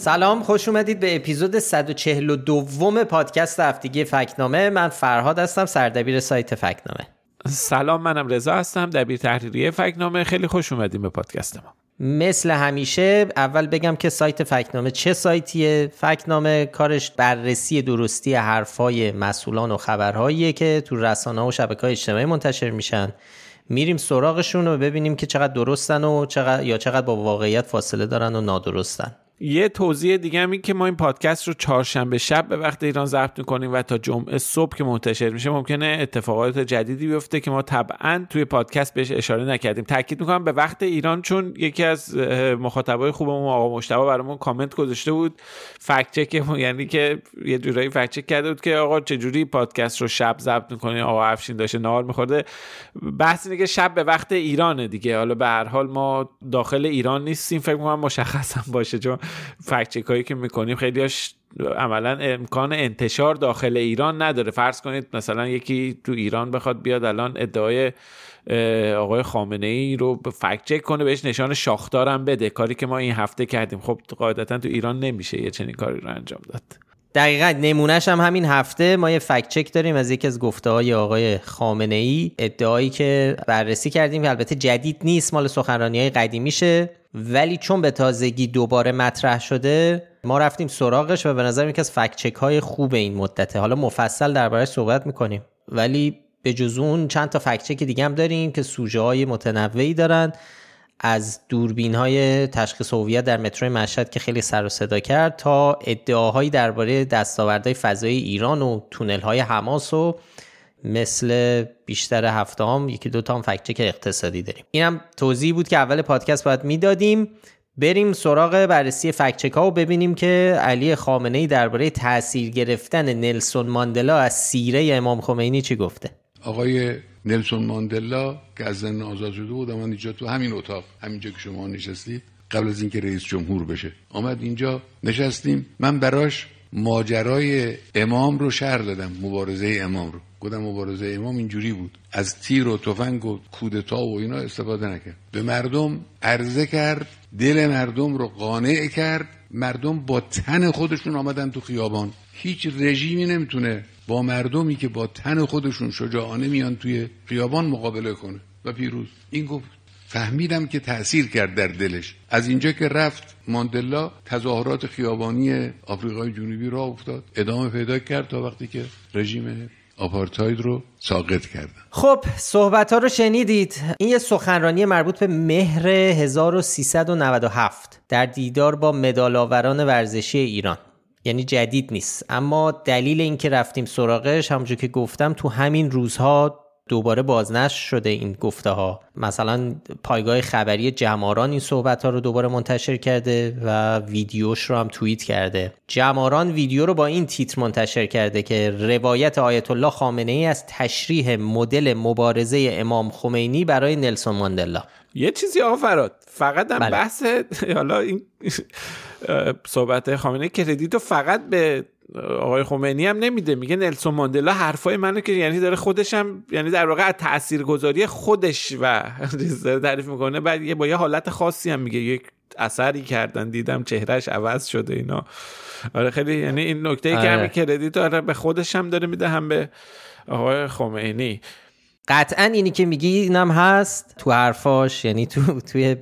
سلام خوش اومدید به اپیزود 142 پادکست هفتگی فکنامه. من فرهاد هستم سردبیر سایت فکنامه. سلام منم رضا هستم دبیر تحریریه فکنامه. خیلی خوش اومدیم به پادکست ما. مثل همیشه اول بگم که سایت فکنامه چه سایتیه؟ فکنامه کارش بررسی درستی حرفای مسئولان و خبرهاییه که تو رسانه و شبکه اجتماعی منتشر میشن. میریم سراغشون و ببینیم که چقدر درستن و چقدر یا چقدر با واقعیت فاصله دارن و نادرستن. یه توضیح دیگه هم این که ما این پادکست رو چهارشنبه شب به وقت ایران ضبط می‌کنیم و تا جمعه صبح که منتشر میشه ممکنه اتفاقات جدیدی بیفته که ما طبعا توی پادکست بهش اشاره نکردیم. تاکید می‌کنم به وقت ایران چون یکی از مخاطبای خوبمون آقا مشتبه برامون کامنت گذاشته بود. فکت چک یعنی که یه جورایی فکت چک کرده بود که آقا چجوری پادکست رو شب ضبط می‌کنی؟ آقا افشین داشته نهار میخورده. بحث اینه که شب به وقت ایرانه دیگه. حالا به هر حال ما داخل ایران نیستیم. فکر می‌کنم مشخصا باشه چون فکت هایی که می‌کنیم خیلیاش عملا امکان انتشار داخل ایران نداره. فرض کنید مثلا یکی تو ایران بخواد بیاد الان ادعای آقای خامنه ای رو فکت چک کنه بهش نشان شاخدارم بده. کاری که ما این هفته کردیم. خب قاعدتا تو ایران نمیشه یه چنین کاری رو انجام داد. دقیقا نمونهش هم همین هفته ما یه فکت چک داریم از یکی از گفته های آقای خامنه ای ادعایی که بررسی کردیم البته جدید نیست مال سخنرانی های قدیمیشه. ولی چون به تازگی دوباره مطرح شده ما رفتیم سراغش و به نظر یکی از فکت چک های خوب این مدته. حالا مفصل دربارش صحبت می‌کنیم. ولی به جز اون چند تا فکت چک دیگه هم داریم که سوژه های متنوعی دارن. از دوربین های تشخیص هویت در مترو مشهد که خیلی سر و صدا کرد تا ادعاهایی درباره دستاوردهای فضایی ایران و تونل های حماس و مثل بیشتر هفته هم یکی دو تا هم فکچک اقتصادی داریم. اینم توضیح بود که اول پادکست باید می‌دادیم. بریم سراغ بررسی فکچک ها و ببینیم که علی خامنه ای درباره تاثیر گرفتن نلسون ماندلا از سیره امام خمینی چی گفته؟ آقای نلسون ماندلا که از زن آزاد شده بود آمد اینجا تو همین اتاق همینجا که شما نشستید قبل از اینکه رئیس جمهور بشه. آمد اینجا نشستیم. من براش ماجرای امام رو شهر دادم مبارزه امام رو. گفتم مبارزه امام اینجوری بود. از تیر و تفنگ و کودتا و اینا استفاده نکرد. به مردم عرضه کرد دل مردم رو قانع کرد. مردم با تن خودشون آمدن تو خیابان. هیچ رژیمی نمی‌تونه با مردمی که با تن خودشون شجاعانه میان توی خیابان مقابله کنه. و پیروز. این گفت فهمیدم که تأثیر کرد در دلش. از اینجا که رفت ماندلا تظاهرات خیابانی آفریقای جنوبی را افتاد. ادامه پیدا کرد تا وقتی که رژیم آپارتاید رو ساقط کردن خب صحبت ها رو شنیدید. این یه سخنرانی مربوط به مهر 1397 در دیدار با مدالاوران ورزشی ایران. یعنی جدید نیست. اما دلیل اینکه رفتیم سراغش همونجور که گفتم تو همین روزها دوباره بازنشر شده این گفته ها مثلا پایگاه خبری جماران این صحبت ها رو دوباره منتشر کرده و ویدیوش رو هم توییت کرده. جماران ویدیو رو با این تیتر منتشر کرده که روایت آیت الله خامنه ای از تشریح مدل مبارزه امام خمینی برای نلسون ماندلا. یه چیزی آفراد فقط هم بله. بحث حالا این صحبت خامنه کردیتو فقط به آقای خمینی هم نمیده. میگه نلسون ماندلا حرفای منو که یعنی داره خودش هم یعنی در واقع تاثیرگذاری خودش و تعریف می‌کنه. بعد یه با یه حالت خاصی هم میگه. یک اثری کردن. دیدم چهرهش عوض شده اینا. آره خیلی یعنی این نکته ای که همین کردیت آره به خودش هم داره میده هم به آقای خمینی. قطعا اینی که میگی اینم هست. تو حرفاش یعنی تو توی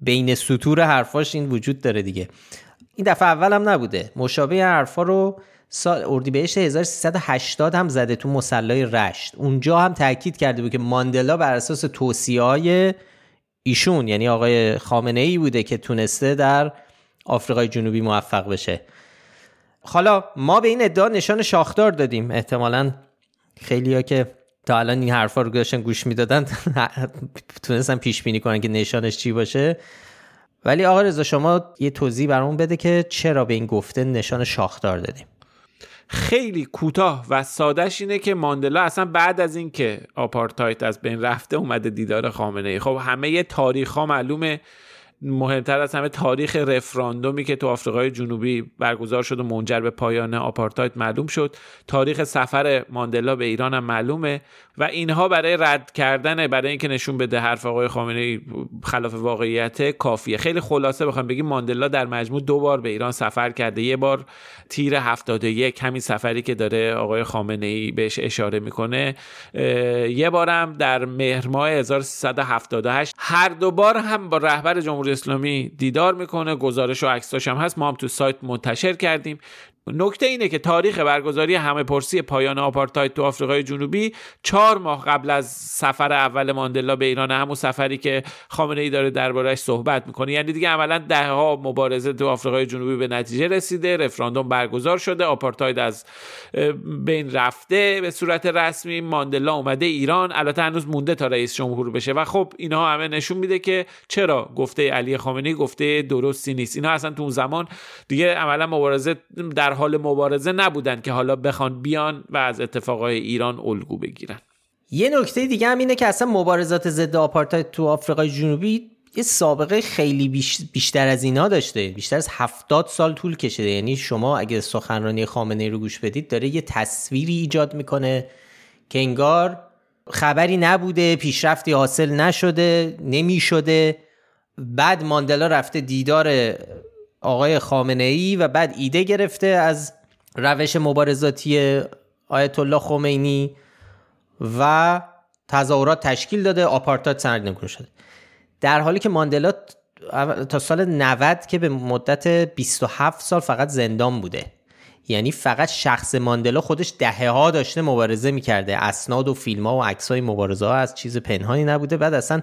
بین سطور حرفاش این وجود داره دیگه. این دفعه اول هم نبوده. مشابه حرفا رو سال اردیبهشت 1380 هم زده تو مسلای رشت. اونجا هم تاکید کرده بود که ماندلا بر اساس توصیه های ایشون یعنی آقای خامنه ای بوده که تونسته در آفریقای جنوبی موفق بشه. حالا ما به این ادعا نشان شاخدار دادیم. احتمالا خیلی ها که تا الان این حرفا رو گوش می‌دادن تونستن پیش بینی کنن که نشانش چی باشه. ولی آقا رضا شما یه توضیح برامون بده که چرا به این گفته نشان شاخدار دادیم. خیلی کوتاه و سادهش اینه که ماندلا اصلا بعد از اینکه آپارتاید از بین رفته اومده دیدار خامنه ای. خب همه تاریخ ها معلومه. مهمتر از همه تاریخ رفراندومی که تو آفریقای جنوبی برگزار شد و منجر به پایان آپارتاید معلوم شد. تاریخ سفر ماندلا به ایران هم معلومه و اینها برای رد کردن برای اینکه نشون بده حرف آقای خامنه خلاف واقعیت کافیه. خیلی خلاصه بخوام بگیم ماندلا در مجموع دو بار به ایران سفر کرده. یه بار تیر 71 همین سفری که داره آقای خامنه ای بهش اشاره می‌کنه. یه بارم در مهر ماه 1378 هر دو بار هم با رهبر جمهوری اسلامی دیدار می‌کنه گزارش و عکساش هم هست. ما هم تو سایت منتشر کردیم. نکته اینه که تاریخ برگزاری همه پرسی پایان آپارتاید تو آفریقای جنوبی چهار ماه قبل از سفر اول ماندلا به ایران همون سفری که خامنه ای داره دربارهش صحبت می‌کنه. یعنی دیگه عملا ده ها مبارزه تو آفریقای جنوبی به نتیجه رسیده رفراندوم برگزار شده آپارتاید از بین رفته به صورت رسمی. ماندلا اومده ایران البته هنوز مونده تا رئیس جمهور بشه. و خب اینها همه نشون میده که چرا گفته علی خامنه گفته درستی نیست. اینا اصلا تو اون زمان دیگه عملا مبارزه در در حال مبارزه نبودن که حالا بخوان بیان و از اتفاقای ایران الگو بگیرن. یه نکته دیگه هم اینه که اصلا مبارزات ضد آپارتاید تو آفریقای جنوبی یه سابقه خیلی بیشتر از اینا داشته. بیشتر از هفتاد سال طول کشیده. یعنی شما اگه سخنرانی خامنه رو گوش بدید داره یه تصویری ایجاد می‌کنه که انگار خبری نبوده پیشرفتی حاصل نشده نمی‌شده. بعد ماندلا رفته دیدار آقای خامنه ای و بعد ایده گرفته از روش مبارزاتی آیت الله خمینی و تظاهرات تشکیل داده آپارتاید سرنگون شده. در حالی که ماندلا تا سال 90 که به مدت 27 سال فقط زندان بوده. یعنی فقط شخص ماندلا خودش دهه ها داشته مبارزه می‌کرده. اسناد و فیلم ها و عکس های مبارزه ها از چیز پنهانی نبوده. بعد اصلا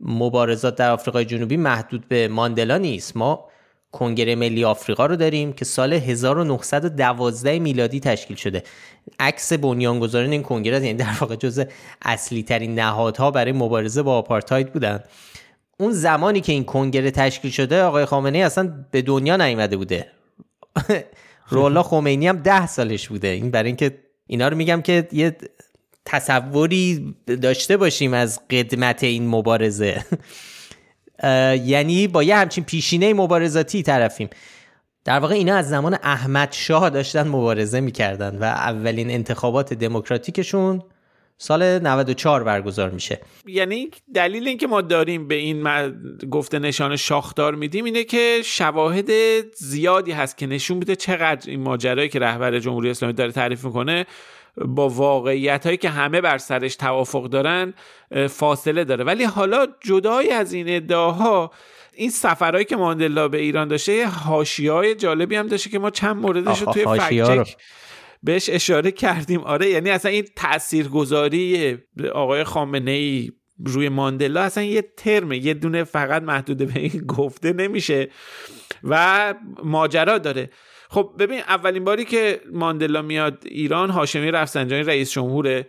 مبارزات در آفریقای جنوبی محدود به ماندلا نیست. ما کنگره ملی آفریقا رو داریم که سال 1912 میلادی تشکیل شده. عکس بنیانگذاران این کنگره یعنی در واقع جزء اصلی ترین نهادها برای مبارزه با آپارتاید بودن. اون زمانی که این کنگره تشکیل شده آقای خامنه ای اصلا به دنیا نیومده بوده. رولا خمینی هم ده سالش بوده. این برای اینکه اینا رو میگم که یه تصوری داشته باشیم از قدمت این مبارزه. یعنی با یه همچین پیشینه مبارزاتی طرفیم. در واقع اینا از زمان احمد شاه داشتن مبارزه می‌کردن و اولین انتخابات دموکراتیکشون سال 94 برگزار میشه. یعنی دلیل اینکه ما داریم به این گفته نشان شاخدار میدیم اینه که شواهد زیادی هست که نشون میده چقدر این ماجرایی که رهبر جمهوری اسلامی داره تعریف می‌کنه با واقعیت هایی که همه بر سرش توافق دارن فاصله داره. ولی حالا جدای از این ادعاها این سفرهایی که ماندلا به ایران داشته حاشیه های جالبی هم داشته که ما چند موردش رو توی فکچک بهش اشاره کردیم. آره یعنی اصلا این تاثیرگذاری آقای خامنه ای روی ماندلا اصلا یه ترمه یه دونه فقط محدود به این گفته نمیشه و ماجرا داره. خب ببین اولین باری که ماندلا میاد ایران هاشمی رفسنجانی رئیس جمهوره.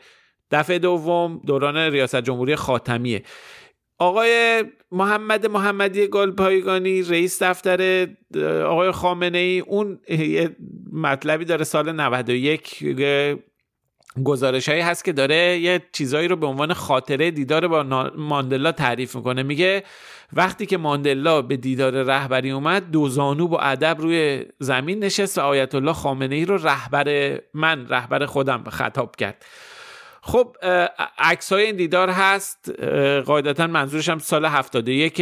دفعه دوم دوران ریاست جمهوری خاتمیه. آقای محمد محمدی گلپایگانی رئیس دفتر آقای خامنه ای اون یه مطلبی داره سال 91 گزارش هایی هست که داره یه چیزایی رو به عنوان خاطره دیدار با ماندلا تعریف می‌کنه. میگه وقتی که ماندلا به دیدار رهبری اومد دو زانو با ادب روی زمین نشست و آیت الله خامنه ای رو رهبر من رهبر خودم خطاب کرد. خب عکس های این دیدار هست. قاعدتا منظورش هم سال 71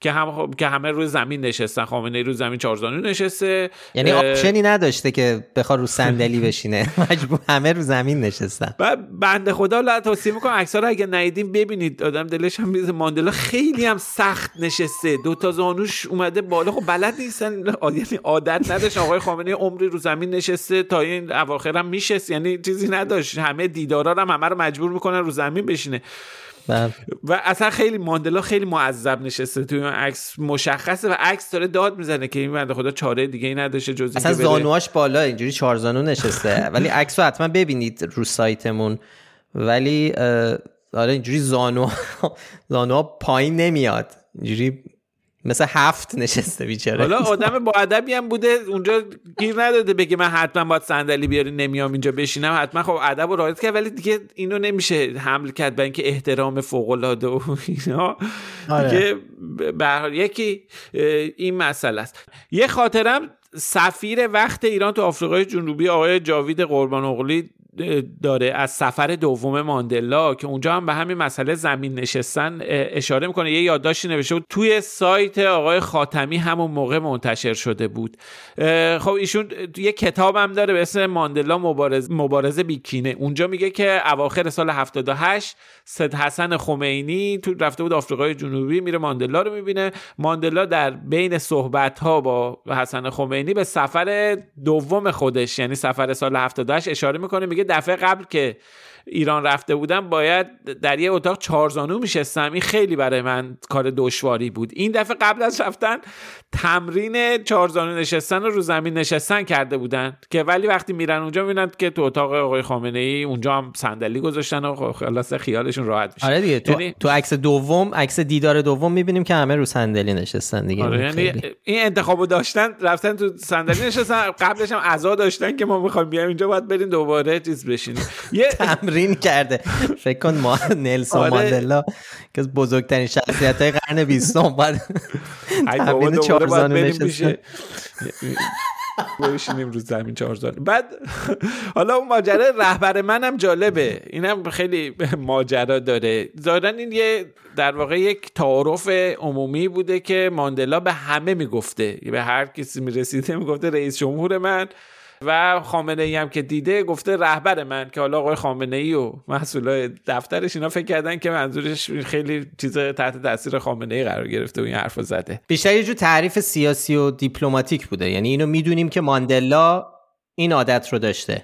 که هم خب، که همه روی زمین نشستن. خامنه ای روی زمین چارزانو نشسته. یعنی آپشنی نداشته که بخواد رو صندلی بشینه. مجبور همه رو زمین نشستن. و بنده خدا لا توصیه می‌کنم عکس رو اگه ندیدیم ببینید. آدم دلش هم میزه ماندلا خیلی هم سخت نشسته. دو تا زانوش اومده بالا. خب بلد نیستن. یعنی عادت نداشت آقای خامنه عمری رو زمین نشسته. تا این اواخر هم میشست. یعنی چیزی نداشت. همه دیدارا هم همه رو مجبور می‌کنن رو زمین بشینه. بله. و اصلا خیلی ماندلا خیلی معذب نشسته توی اون عکس. مشخصه و عکس داره داد می‌زنه که این بنده خدا چاره دیگه ای نداشته جز اصلا زانواش بالا اینجوری چهار زانو نشسته. ولی عکس رو حتما ببینید رو سایتمون. ولی آره اینجوری زانو زانو پایین نمیاد. اینجوری مثل هفت نشسته بیچاره. حالا آدم با ادبی هم بوده اونجا گیر نداده بگه من حتما باید صندلی بیاری نمیام اینجا بشینم. حتما خب ادب رو رعایت کرد ولی دیگه اینو نمیشه حمل کرد به اینکه احترام فوق العاده و اینا. آره. که به یکی این مسئله است. یه خاطرم سفیر وقت ایران تو آفریقای جنوبی آقای جاوید قربان اغلی داره از سفر دوم ماندلا که اونجا هم به همین مسئله زمین نشستن اشاره می‌کنه. یه یادداشتی نوشته بود توی سایت آقای خاتمی همون موقع منتشر شده بود. خب ایشون یه کتاب هم داره به اسم ماندلا مبارز مبارزه بیکینه. اونجا میگه که اواخر سال 78 سید حسن خمینی تو رفته بود آفریقای جنوبی میره ماندلا رو می‌بینه. ماندلا در بین صحبت ها با حسن خمینی به سفر دوم خودش یعنی سفر سال 78 اشاره می‌کنه میگه دفعه قبل که ایران رفته بودم باید در یه اتاق چارزانو میشستم این خیلی برای من کار دشواری بود. این دفعه قبل از رفتن تمرین چارزانو نشستن و رو زمین نشستن کرده بودن که ولی وقتی میرن اونجا می‌بینن که تو اتاق آقای خامنه ای اونجا هم صندلی گذاشتن و خب خلاص خیالشون راحت میشه. آره دیگه تو, یعنی... تو عکس دوم عکس دیدار دوم می‌بینیم که همه رو صندلی نشستن دیگه. آره یعنی این انتخابو داشتن رفتن تو صندلی نشستن قبلش هم عزا داشتن که ما می‌خوایم بیایم اینجا باید بریم دوباره چیز بشینیم. یه تمرین کرده. فکر کن ما نلسون آره. ماندلا که از بزرگترین شخصیت های قرن بیستم باید تمرین چهارزانو نشسته. بشینیم رو زمین چهارزانو بعد حالا اون ماجرا رهبر منم جالبه. اینم خیلی ماجرا داره. ظاهرا این یه در واقع یک تعارف عمومی بوده که ماندلا به همه می‌گفته. به هر کسی می‌رسیده می‌گفته رئیس جمهور من. و خامنه ای هم که دیده گفته رهبر من که حالا آقای خامنه ای و مسئولای دفترش اینا فکر کردن که منظورش خیلی چیز تحت تاثیر خامنه ای قرار گرفته و این حرف زده. بیشتر یه جور تعریف سیاسی و دیپلماتیک بوده. یعنی اینو می‌دونیم که ماندلا این عادت رو داشته.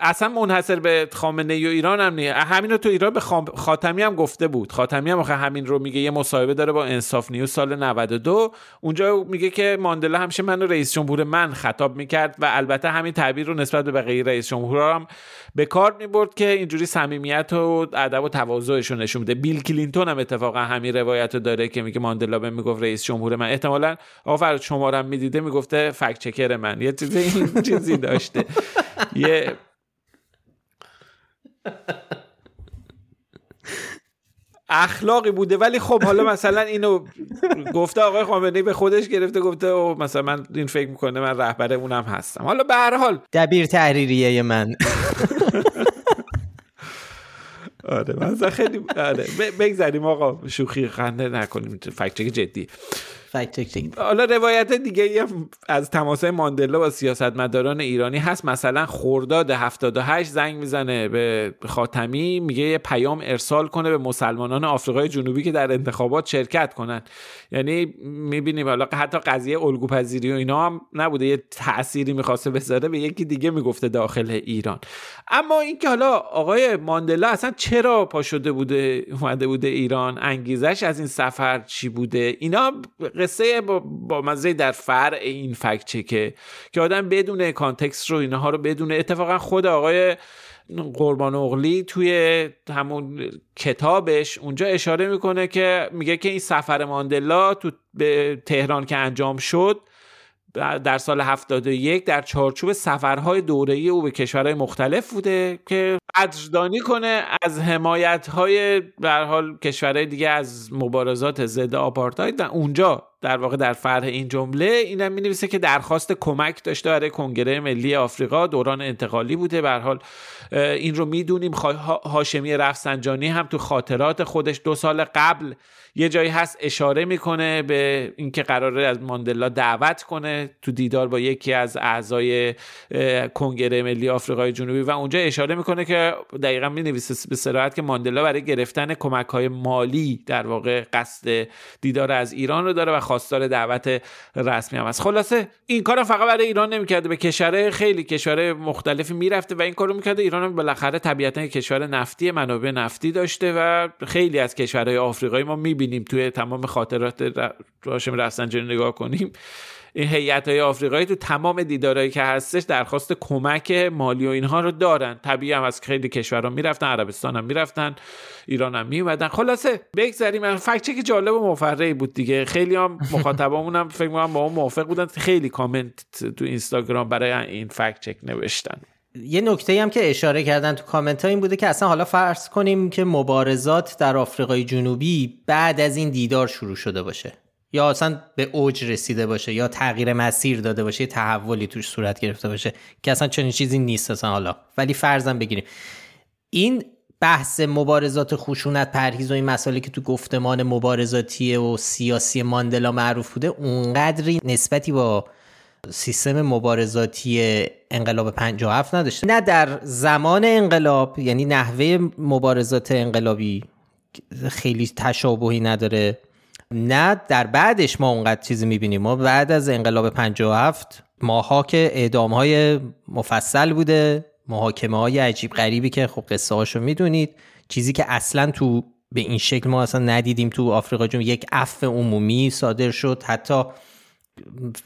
اصلا منحصر به خامنه ای و ایران هم نیست همین رو تو ایران به خاتمی هم گفته بود. خاتمی هم همین رو میگه. یه مصاحبه داره با انصاف نیوز سال 92 اونجا میگه که ماندلا همیشه منو رئیس جمهور من خطاب می‌کرد و البته همین تعبیر رو نسبت به بقیه رئیس جمهور هم به کار می‌برد که اینجوری صمیمیت و ادب و تواضعش رو نشون میده. بیل کلینتون هم اتفاقا همین روایت رو داره که میگه ماندلا به می‌گفت رئیس جمهور من. احتمالاً آقا فراد شما رو می‌دیده می‌گفته فکت چکر من. یه چیزی این چیزی داشته. یه اخلاقی بوده ولی خب حالا مثلا اینو گفته آقای خامنه‌ای به خودش گرفته گفته او مثلا من این فکر می‌کنه من رهبر اونم هستم. حالا به هر حال دبیر تحریریه من. آره من خیلی آره بگذاریم آقا شوخی خنده نکنیم فکر جدی. حالا روایت دیگه از تماس ماندلا با سیاستمداران ایرانی هست. مثلا خورداد 78 زنگ می‌زنه به خاتمی میگه یه پیام ارسال کنه به مسلمانان آفریقای جنوبی که در انتخابات شرکت کنن. یعنی می‌بینیم حالا حتی قضیه الگوپذیری و اینا هم نبوده. یه تأثیری می‌خواسته بذاره به یکی دیگه می‌گفته داخل ایران. اما اینکه حالا آقای ماندلا اصلا چرا پا شده بوده اومده بوده ایران انگیزش از این سفر چی بوده اینا قصه با, با مزه در فرع این فکت چکه که آدم بدون کانتکست رو اینها رو بدون اتفاقا خود آقای قربان اغلی توی همون کتابش اونجا اشاره می‌کنه که میگه که این سفر ماندلا تو به تهران که انجام شد در سال 71 در چارچوب سفرهای دوره‌ای او به کشورهای مختلف بوده که قدردانی کنه از حمایت های حال کشورهای دیگه از مبارزات ضد آپارتاید. و اونجا در واقع در فرح این جمله اینم می نویسه که درخواست کمک داشته. برای کنگره ملی آفریقا دوران انتقالی بوده. به حال این رو می‌دونیم. هاشمی رفسنجانی هم تو خاطرات خودش دو سال قبل یه جایی هست اشاره می‌کنه به اینکه قراره از ماندلا دعوت کنه تو دیدار با یکی از اعضای کنگره ملی آفریقای جنوبی و اونجا اشاره می‌کنه که دقیقا می نویسه به صراحت که ماندلا برای گرفتن کمک های مالی در واقع قصد دیدار از ایران رو داره و خواستار دعوت رسمی هم هست. خلاصه این کار فقط برای ایران نمی‌کرده به کشورهای خیلی کشورهای مختلفی می‌رفته و این کارو می‌کرده. ایران هم بالاخره طبیعتا کشور نفتی منابع نفتی داشته و خیلی از کشورهای آفریقایی ما می‌بینیم توی تمام خاطرات هاشم رفسنجانی نگاه کنیم. این هیئت های آفریقایی تو تمام دیدارهایی که هستش درخواست کمک مالی و اینها رو دارن. طبیعی هم از خیلی کشورها می‌رفتن عربستان هم می‌رفتن ایران هم میومدن خلاصه بگذریم. فکت که جالب و مفرحی بود دیگه. خیلی هم مخاطبامون هم فکر کنم با موافق بودن. خیلی کامنت تو اینستاگرام برای این فکت چک نوشتن. یه نکته هم که اشاره کردن تو کامنت ها این بوده که اصلا حالا فرض کنیم که مبارزات در آفریقای جنوبی بعد از این دیدار شروع شده باشه. یا اصلا به اوج رسیده باشه یا تغییر مسیر داده باشه یه تحولی توش صورت گرفته باشه که اصلا چنین چیزی نیست اصلا حالا. ولی فرضم بگیریم. این بحث مبارزات خشونت پرهیز و این مسائلی که تو گفتمان مبارزاتی و سیاسی ماندلا معروف بوده اونقدری نسبتی با سیستم مبارزاتی انقلاب 57 نداشته. نه در زمان انقلاب یعنی نحوه مبارزات انقلابی خیلی تشابهی نداره نه در بعدش ما اونقدر چیزی می‌بینیم. ما بعد از انقلاب 57 ماها که اعدام های مفصل بوده محاکمه های عجیب غریبی که خب قصه هاشو می‌دونید چیزی که اصلا تو به این شکل ما اصلا ندیدیم تو آفریقا جون یک عفو عمومی صادر شد. حتی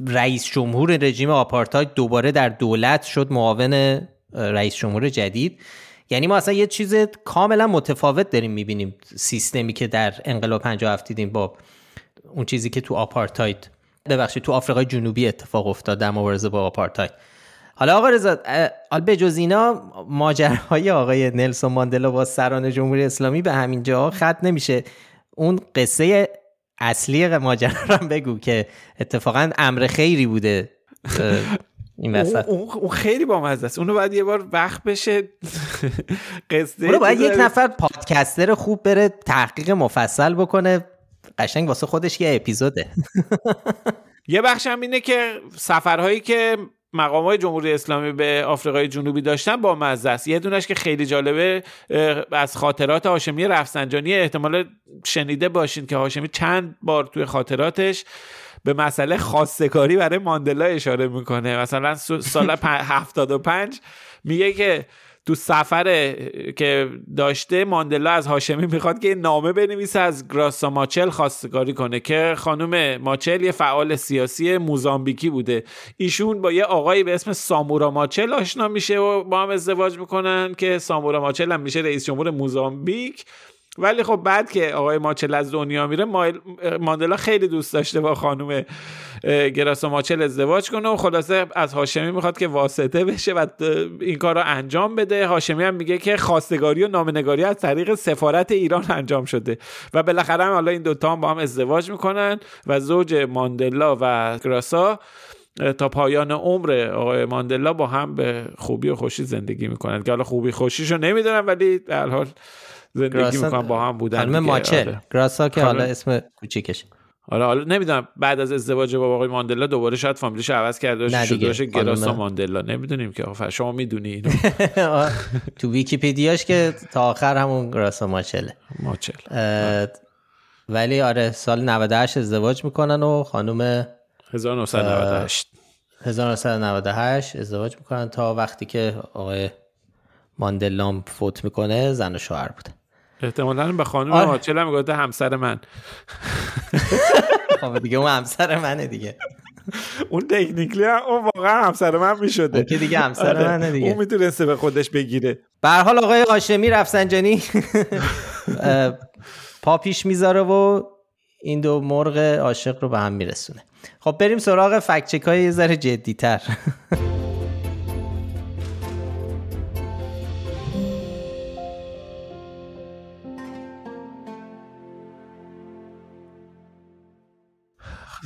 رئیس جمهور رژیم آپارتاید دوباره در دولت شد معاون رئیس جمهور جدید. یعنی ما اصلا یه چیز کاملا متفاوت داریم می‌بینیم سیستمی که در انقلاب 57 دیدیم با اون چیزی که تو آپارتاید. ببخشید تو آفریقای جنوبی اتفاق افتاد در مبارزه با آپارتاید. حالا آقا رضا به جز اینا ماجراهای آقای نلسون ماندلا با سران جمهوری اسلامی به همین جا ختم نمیشه. اون قصه اصلی ماجرا رو بگو که اتفاقا امر خیری بوده این وسط. اون خیلی با مزه است. اونو باید یه بار وقت بشه قصه اونو باید یک نفر پادکستر خوب بره تحقیق مفصل بکنه. قشنگ واسه خودش یه اپیزوده. یه بخش هم اینه که سفرهایی که مقام های جمهوری اسلامی به آفریقای جنوبی داشتن با مزه است. یه دونش که خیلی جالبه از خاطرات هاشمی رفسنجانی احتمال شنیده باشین که هاشمی چند بار توی خاطراتش به مسئله خواستگاری برای ماندلا اشاره می‌کنه. مثلا سال 75 میگه که تو سفر که داشته ماندلا از هاشمی می‌خواد که نامه بنویسه از گراسا ماچل خواستگاری کنه که خانم ماچل یه فعال سیاسی موزامبیکی بوده. ایشون با یه آقایی به اسم سامورا ماچل آشنا میشه و با هم ازدواج می‌کنن که سامورا ماچل هم میشه رئیس جمهور موزامبیک. ولی خب بعد که آقای ماچل از دنیا میره ماندلا خیلی دوست داشته با خانم گراسا ماچل ازدواج کنه و خلاصه از هاشمی می‌خواد که واسطه بشه و این کار رو انجام بده. هاشمی هم میگه که خواستگاری و نامنگاری از طریق سفارت ایران انجام شده و بالاخره هم حالا این دوتا هم با هم ازدواج می‌کنن و زوج ماندلا و گراسا تا پایان عمر آقای ماندلا با هم به خوبی و خوشی زندگی می‌کنن. که حالا خوبی خوشیشو نمی‌دونم ولی در حال زندگی می‌کنن با هم بودن خانم ماچل. آره. گراسا که حالا اسم کوچیکش. حالا حالا نمی‌دونم بعد از ازدواج با آقای ماندلا دوباره شاید فامیلیش عوض کرده باشه شده باشه گراسا ماندلا. نمی‌دونیم که آقا شما می‌دونی اینو. تو ویکیپدیاش که تا آخر همون گراسا ماچله. ماچل. ولی آره سال 98 ازدواج می‌کنن و خانم 1998 1998 ازدواج می‌کنن تا وقتی که آقای ماندلام فوت می‌کنه زن و شوهر بوده. احتمالا به خانم آره. ماچل هم می‌گفته همسر من. خب دیگه اون همسر منه دیگه. اون تکنیکلی اون واقعا همسر من می‌شده. که دیگه همسر آره. منه دیگه. اون می‌تونسته به خودش بگیره. به حال آقای هاشمی رفسنجانی. پا پیش می‌ذاره و این دو مرغ عاشق رو به هم میرسونه. خب بریم سراغ فکچک های یه ذره جدیتر.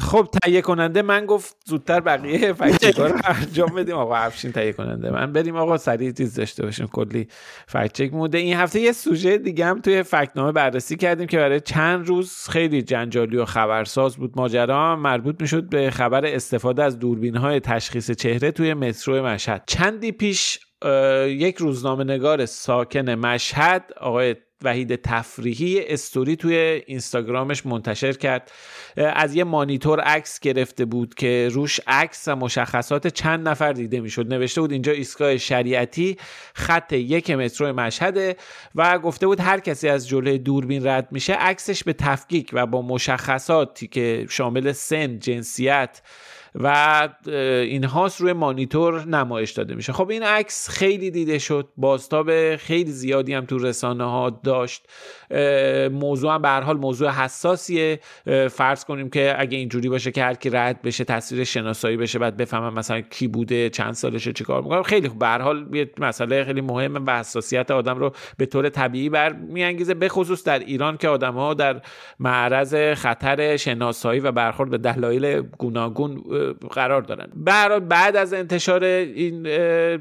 خب تهیه کننده من گفت زودتر بقیه فکت رو انجام بدیم. آقا افشین تهیه کننده. من بریم آقا سریع چیز داشته باشیم. کلی فکت مونده. این هفته یه سوژه دیگه هم توی فکتنامه بررسی کردیم که برای چند روز خیلی جنجالی و خبرساز بود. ماجرا مربوط می‌شد به خبر استفاده از دوربین های تشخیص چهره توی مترو مشهد. چندی پیش یک روزنامه نگار ساکن مشهد آقای وحید تفریحی استوری توی اینستاگرامش منتشر کرد. از یه مانیتور عکس گرفته بود که روش عکس و مشخصات چند نفر دیده می‌شد. نوشته بود اینجا ایستگاه شریعتی خط یک مترو مشهده و گفته بود هر کسی از جلوی دوربین رد میشه عکسش به تفکیک و با مشخصاتی که شامل سن جنسیت و اینهاست روی مانیتور نمایش داده میشه. خب این عکس خیلی دیده شد. بازتاب خیلی زیادی هم تو رسانه ها داشت موضوع هم به حال موضوع حساسیه. فرض کنیم که اگه اینجوری باشه که هر کی رد بشه تصویر شناسایی بشه بعد بفهمم مثلا کی بوده چند سالشه چیکار می‌کنه. خیلی به حال یه مسئله خیلی مهمه و حساسیت آدم رو به طور طبیعی بر میانگیزه به خصوص در ایران که آدم ها در معرض خطر شناسایی و برخورد به دلایل گوناگون قرار دارن. بعد از انتشار این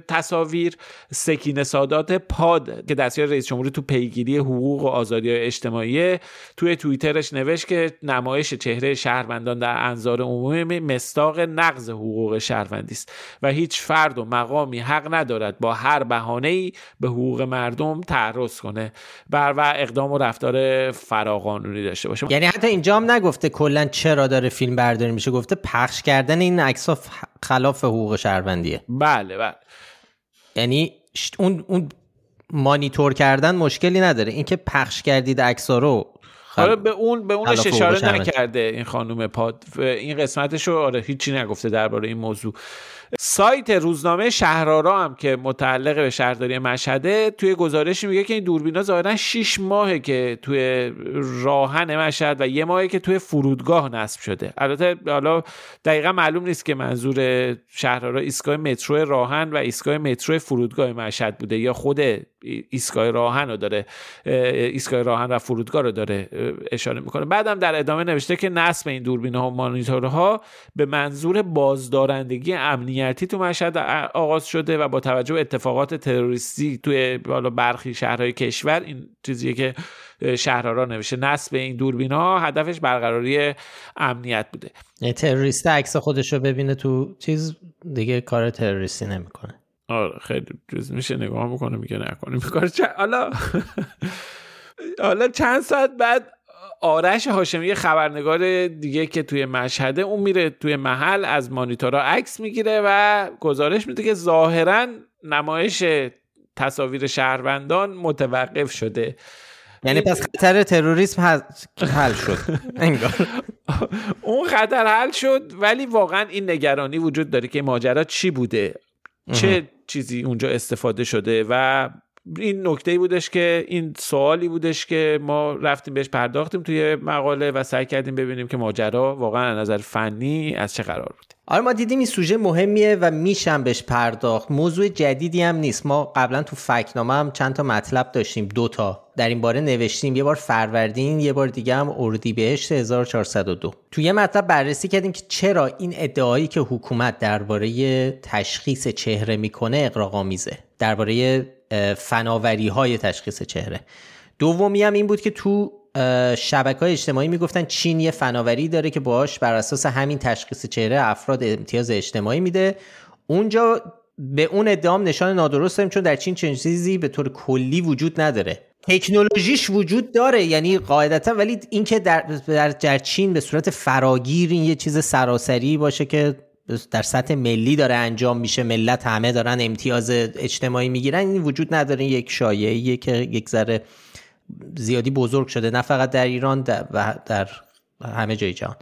تصاویر سکینه سادات پاد که دستیار رئیس جمهوری تو پیگیری حقوق و آزادی اجتماعی توی توییترش نوشت که نمایش چهره شهروندان در انظار عمومی مستاق نقض حقوق شهروندی است و هیچ فرد و مقامی حق ندارد با هر بهانه‌ای به حقوق مردم تعرض کنه. بر و اقدام و رفتار فراقانونی داشته باشه. یعنی حتی اینجا هم نگفته کلا چرا داره فیلم برداری میشه گفته پخش کردن این عکس خلاف حقوق شهروندیه. بله بله. یعنی اون اون مانیتور کردن مشکلی نداره. اینکه پخش کردید عکسا رو آره به اون به اونش اشاره نکرده این خانم پاد. این قسمتش رو آره هیچی نگفته درباره این موضوع. سایت روزنامه شهرارا هم که متعلق به شهرداری مشهده توی گزارشی میگه که این دوربینا ظاهرا 6 ماهه که توی راهن مشهد و یه ماهه که توی فرودگاه نصب شده. البته حالا دقیقا معلوم نیست که منظور شهرارا ایستگاه مترو راهن و ایستگاه مترو فرودگاه مشهد بوده یا خود ایستگاه راهن رو داره ایستگاه راهن و فرودگاه رو داره اشاره می‌کنه. بعدم در ادامه نوشته که نصب این دوربین ها و مانیتورها به منظور بازدارندگی امنیتی تو مشهد آغاز شده و با توجه به اتفاقات تروریستی توی بالا برخی شهرهای کشور این چیزیه که شهرها نوشته. نصب این دوربین ها هدفش برقراری امنیت بوده. تروریست عکس خودش رو ببینه تو چیز دیگه کار تروریستی نمی‌کنه. آره خیلی جز میشه نگاه می‌کنه میگه نکنیم کار. حالا حالا چند ساعت بعد آرش هاشمی خبرنگار دیگه که توی مشهده اون میره توی محل از مانیتورا عکس می‌گیره و گزارش میده که ظاهرا نمایش تصاویر شهروندان متوقف شده. یعنی پس خطر تروریسم حل شد. انگار. اون خطر حل شد ولی واقعا این نگرانی وجود داره که ماجرا چی بوده. چه چیزی اونجا استفاده شده و این نکته بودش که این سوالی بودش که ما رفتیم بهش پرداختیم توی مقاله و سعی کردیم ببینیم که ماجرا واقعا از نظر فنی از چه قرار بود. آره ما دیدیم این سوژه مهمیه و میشم بهش پرداخت. موضوع جدیدی هم نیست. ما قبلا تو فکنامه هم چند تا مطلب داشتیم دوتا در این باره نوشتیم یه بار فروردین یه بار دیگه هم اردیبهشت 1402 تو یه مطلب بررسی کردیم که چرا این ادعایی که حکومت درباره تشخیص چهره می‌کنه اقراق‌آمیزه درباره فناوری های تشخیص چهره. دومی هم این بود که تو شبکه های اجتماعی می‌گفتن چین یه فناوری داره که باش بر اساس همین تشخیص چهره افراد امتیاز اجتماعی میده. اونجا به اون ادعام نشان نادرست داریم چون در چین چنین چیزی به طور کلی وجود نداره. تکنولوژیش وجود داره یعنی قاعدتا ولی اینکه در, در چین به صورت فراگیر این یه چیز سراسری باشه که در سطح ملی داره انجام میشه ملت همه دارن امتیاز اجتماعی می‌گیرن این وجود نداره. یک شایعه که یک ذره زیادی بزرگ شده نه فقط در ایران و در همه جای جهان.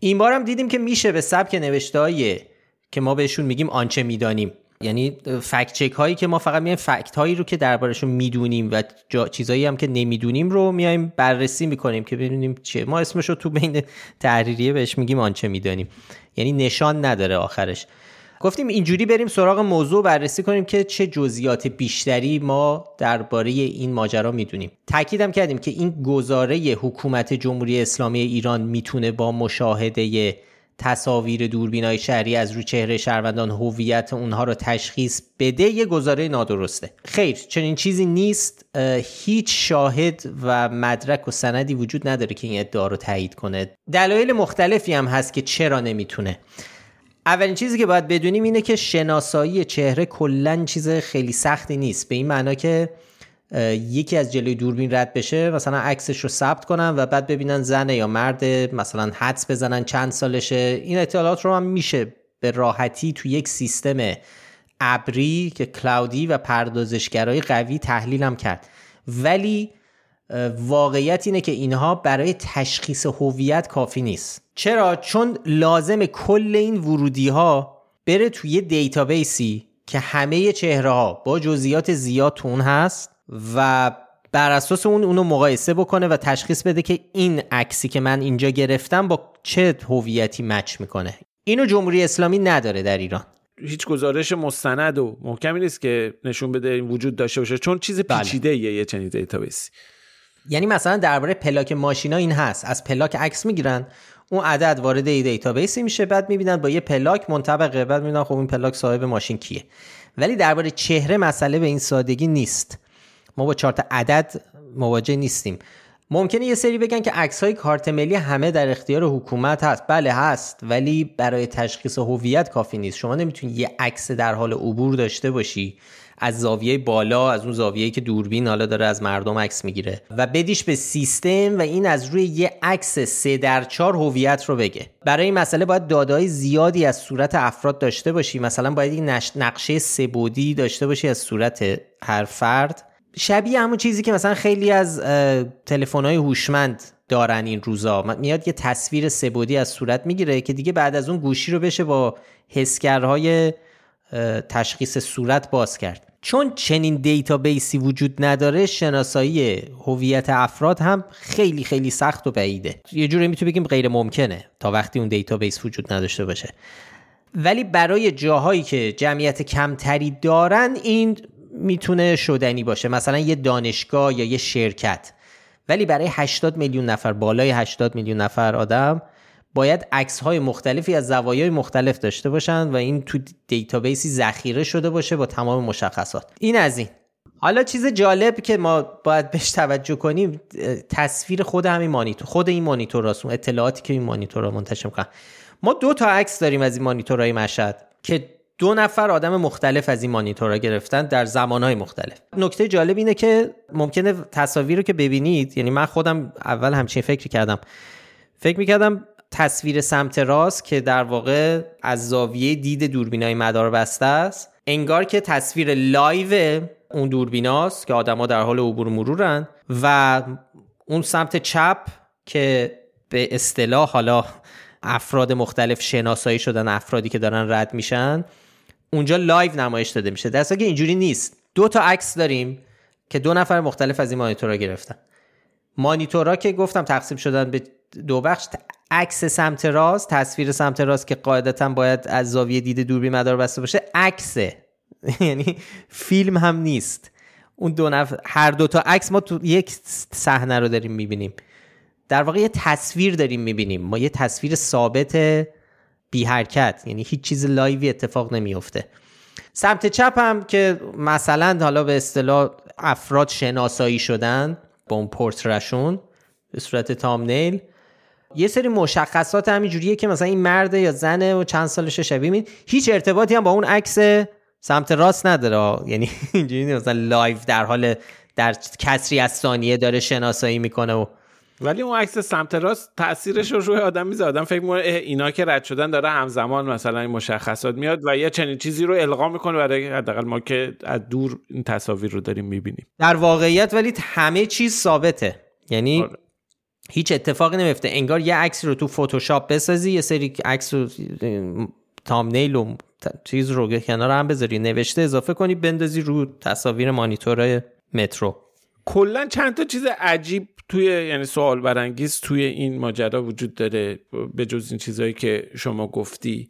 این بار هم دیدیم که میشه به سبک نوشته که ما بهشون میگیم آنچه می‌دانیم. یعنی فکت چک هایی که ما فقط میایم فکت هایی رو که دربارشون می‌دونیم و چیزایی هم که نمی‌دونیم رو میایم بررسی می‌کنیم که ببینیم چه ما اسمش رو تو بین تحریریه بهش میگیم آنچه می‌دانیم. یعنی نشان نداره آخرش. گفتیم اینجوری بریم سراغ موضوع بررسی کنیم که چه جزئیات بیشتری ما درباره این ماجرا می‌دونیم. تاکیدم کردیم که این گزاره حکومت جمهوری اسلامی ایران می‌تونه با مشاهده تصاویر دوربینای شهری از رو چهره شهروندان هویت اونها رو تشخیص بده یه گزاره نادرسته. خیر چنین چیزی نیست. هیچ شاهد و مدرک و سندی وجود نداره که این ادعا رو تایید کنه. دلایل مختلفی هم هست که چرا نمی‌تونه. اولین چیزی که باید بدونیم اینه که شناسایی چهره کلا چیز خیلی سختی نیست. به این معنا که یکی از جلوی دوربین رد بشه مثلا عکسش رو ثبت کنن و بعد ببینن زنه یا مرد مثلا حدس بزنن چند سالشه. این اطلاعات رو هم میشه به راحتی تو یک سیستم ابری که cloud ی و پردازشگرای قوی تحلیل هم کرد. ولی واقعیت اینه که اینها برای تشخیص هویت کافی نیست. چرا؟ چون لازم کل این ورودی ها بره توی database ی که همه چهره ها با جزئیات زیاد توش هست. و بر اساس اون اونو مقایسه بکنه و تشخیص بده که این عکسی که من اینجا گرفتم با چه هویتی match می‌کنه. اینو جمهوری اسلامی نداره در ایران. هیچ گزارش مستند و محکمی نیست که نشون بده این وجود داشته باشه چون چیز بله. پیچیده یه, یه چنین database ی. یعنی مثلا درباره پلاک ماشینا این هست. از پلاک عکس می‌گیرن اون عدد وارد ای database ی میشه بعد می‌بینن با یه پلاک منطبقه بعد می‌بینن خب این پلاک صاحب ماشین کیه. ولی درباره چهره مسئله به این سادگی نیست. ما با چهار تا عدد مواجه نیستیم. ممکنه یه سری بگن که عکس های کارت ملی همه در اختیار حکومت هست. بله هست ولی برای تشخیص هویت کافی نیست. شما نمی‌تونی یه عکس در حال عبور داشته باشی. از زاویه بالا از اون زاویه‌ای که دوربین حالا داره از مردم عکس می‌گیره. و بدیش به سیستم و این از روی یه عکس سه در چهار هویت رو بگه. برای این مسئله باید دادای زیادی از صورت افراد داشته باشی. مثلا باید یک نقشه سبودی داشته باشی از صورت هر فرد. شبیه همون چیزی که مثلا خیلی از های هوشمند دارن این روزا. میاد یه تصویر سبودی از صورت می‌گیره که دیگه بعد از اون گوشی رو بشه با حسگرهای تشخیص صورت باز کرد. چون چنین database ی وجود نداره شناسایی هویت افراد هم خیلی خیلی سخت و بعیده. یه جوری می‌تونیم بگیم غیر ممکنه تا وقتی اون database وجود نداشته باشه. ولی برای جاهایی که جمعیت کمتری دارن این می‌تونه شدنی باشه. مثلا یه دانشگاه یا یه شرکت. ولی برای 80 میلیون نفر بالای 80 میلیون نفر آدم باید عکس های مختلفی از زوایای مختلف داشته باشن و این تو دیتابیسی ذخیره شده باشه با تمام مشخصات. این از این. حالا چیز جالب که ما باید بهش توجه کنیم تصویر خود همین مانیتور خود این مانیتور راست اطلاعاتی که این مانیتور منتشر می‌کنن ما دو تا عکس داریم از این مانیتورهای مشهد که دو نفر آدم مختلف از این مانیتورها گرفتن در زمانهای مختلف. نکته جالب اینه که ممکنه تصاویر رو که ببینید یعنی من خودم اول همچین فکر کردم. فکر می‌کردم تصویر سمت راست که در واقع از زاویه دید دوربینای مدار بسته است انگار که تصویر live اون دوربیناست که آدما در حال عبور مرورن و اون سمت چپ که به اصطلاح حالا افراد مختلف شناسایی شدن افرادی که دارن رد میشن اونجا live نمایش داده میشه. در که اینجوری نیست. دو تا عکس داریم که دو نفر مختلف از این مانیتورها گرفتن. مانیتورها که گفتم تقسیم شدن به دو بخش عکس سمت راست تصویر سمت راست که قاعدتا باید از زاویه دید دوربین مدار بسته باشه عکسه یعنی فیلم هم نیست. اون دو نفر هر دو تا عکس ما تو یک صحنه رو داریم می‌بینیم. در واقع یه تصویر داریم می‌بینیم. ما یه تصویر ثابت بی حرکت یعنی هیچ چیز لایوی اتفاق نمیفته سمت چپ هم که مثلا حالا به اصطلاح افراد شناسایی شدن با اون پرتره‌شون به صورت thumbnail یه سری مشخصات همینجوریه که مثلا این مرده یا زنه و چند سالشه شبیه می هیچ ارتباطی هم با اون عکس سمت راست نداره. یعنی اینجوری مثلا live در حال در کسری از ثانیه داره شناسایی می‌کنه و ولی اون عکس سمت راست تاثیرش رو روی آدم می‌ذاره. آدم فکر می‌کنه اینا که رد شدن داره همزمان مثلا این مشخصات میاد و یه چنین چیزی رو القا می‌کنه برای حداقل ما که از دور این تصاویر رو داریم می‌بینیم. در واقعیت ولی همه چیز ثابته. یعنی آره. هیچ اتفاقی نمیفته انگار یه عکس رو تو فتوشاپ بسازی یه سری عکس رو تامنیل و چیز رو کنار هم بذاری نوشته اضافه کنی بندازی رو تصاویر مانیتور مترو. کلا چند تا چیز عجیب توی یعنی سوال برانگیز توی این ماجرا وجود داره به جز این چیزهایی که شما گفتی.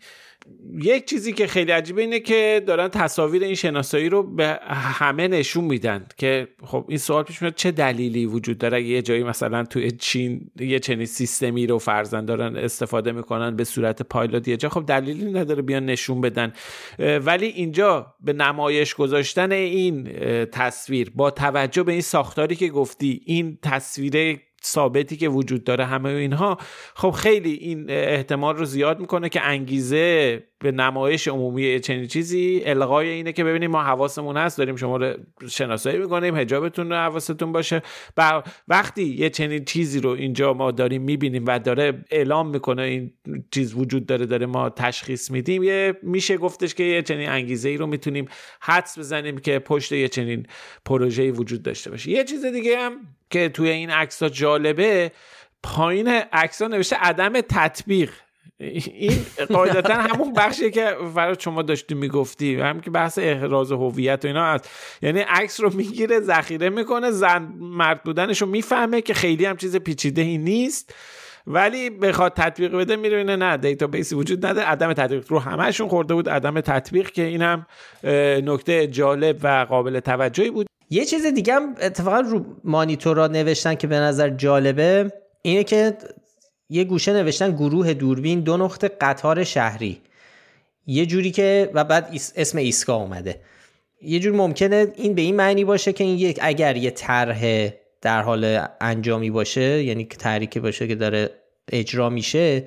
یک چیزی که خیلی عجیبه اینه که دارن تصاویر این شناسایی رو به همه نشون میدن که خب این سوال پیش میاد چه دلیلی وجود داره؟ یه جایی مثلا توی چین یه چنین سیستمی رو فرزن دارن استفاده می‌کنن به صورت پایلوت یه جا خب دلیلی نداره بیان نشون بدن. ولی اینجا به نمایش گذاشتن این تصویر با توجه به این ساختاری که گفتی این تصویر ثابتی که وجود داره همه اینها خب خیلی این احتمال رو زیاد می‌کنه که انگیزه به نمایش عمومی چنین چیزی القای اینه که ببینیم ما حواسمون هست داریم شما رو شناسایی می‌کنیم حجابتون رو حواستون باشه. و وقتی یه چنین چیزی رو اینجا ما داریم می‌بینیم و داره اعلام می‌کنه این چیز وجود داره داره ما تشخیص میدیم یه میشه گفتش که یه چنین انگیزه ای رو می‌تونیم حدس بزنیم که پشت یه چنین پروژه‌ای وجود داشته باشه. یه چیز دیگه هم که توی این عکس جالبه پایین عکس نوشته عدم تطبیق. این قاعدتا همون بخشی که فرات شما داشتی می‌گفتی هم که بحث احراز هویت و اینا هست. یعنی عکس رو می‌گیره ذخیره می‌کنه زن مرد بودنش رو می‌فهمه که خیلی هم چیز پیچیده ای نیست. ولی بخواد تطبیق بده میره نه دیتابیسی وجود نداره. عدم تطبیق رو همهشون خورده بود. عدم تطبیق که اینم نکته جالب و قابل توجهی بود. یه چیز دیگه هم اتفاقا رو مانیتورا نوشتن که به نظر جالبه اینه که یه گوشه نوشتن گروه دوربین دو نقطه قطار شهری. یه جوری که و بعد اسم ایسکا اومده. یه جور ممکنه این به این معنی باشه که این یک اگر یه طرح در حال انجامی باشه یعنی که باشه که داره اجرا میشه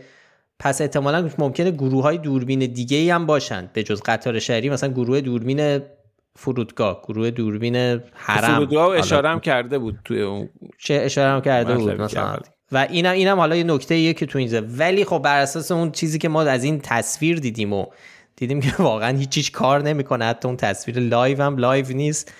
پس احتمالا ممکنه گروه های دوربین دیگه هم باشن به جز قطار شهری. مثلا گروه دوربین فرودگاه گروه دوربین حرم. فرودگاه اشاره هم کرده بود توی اون چه اشاره هم کرده بود مثلا. و اینم اینم حالا یه نکته ایه که تو اینجا ولی خب بر اساس اون چیزی که ما از این تصویر دیدیم و دیدیم که واقعا هیچ کار نمی‌کنه حتی اون تصویر لایو هم لایو نیست.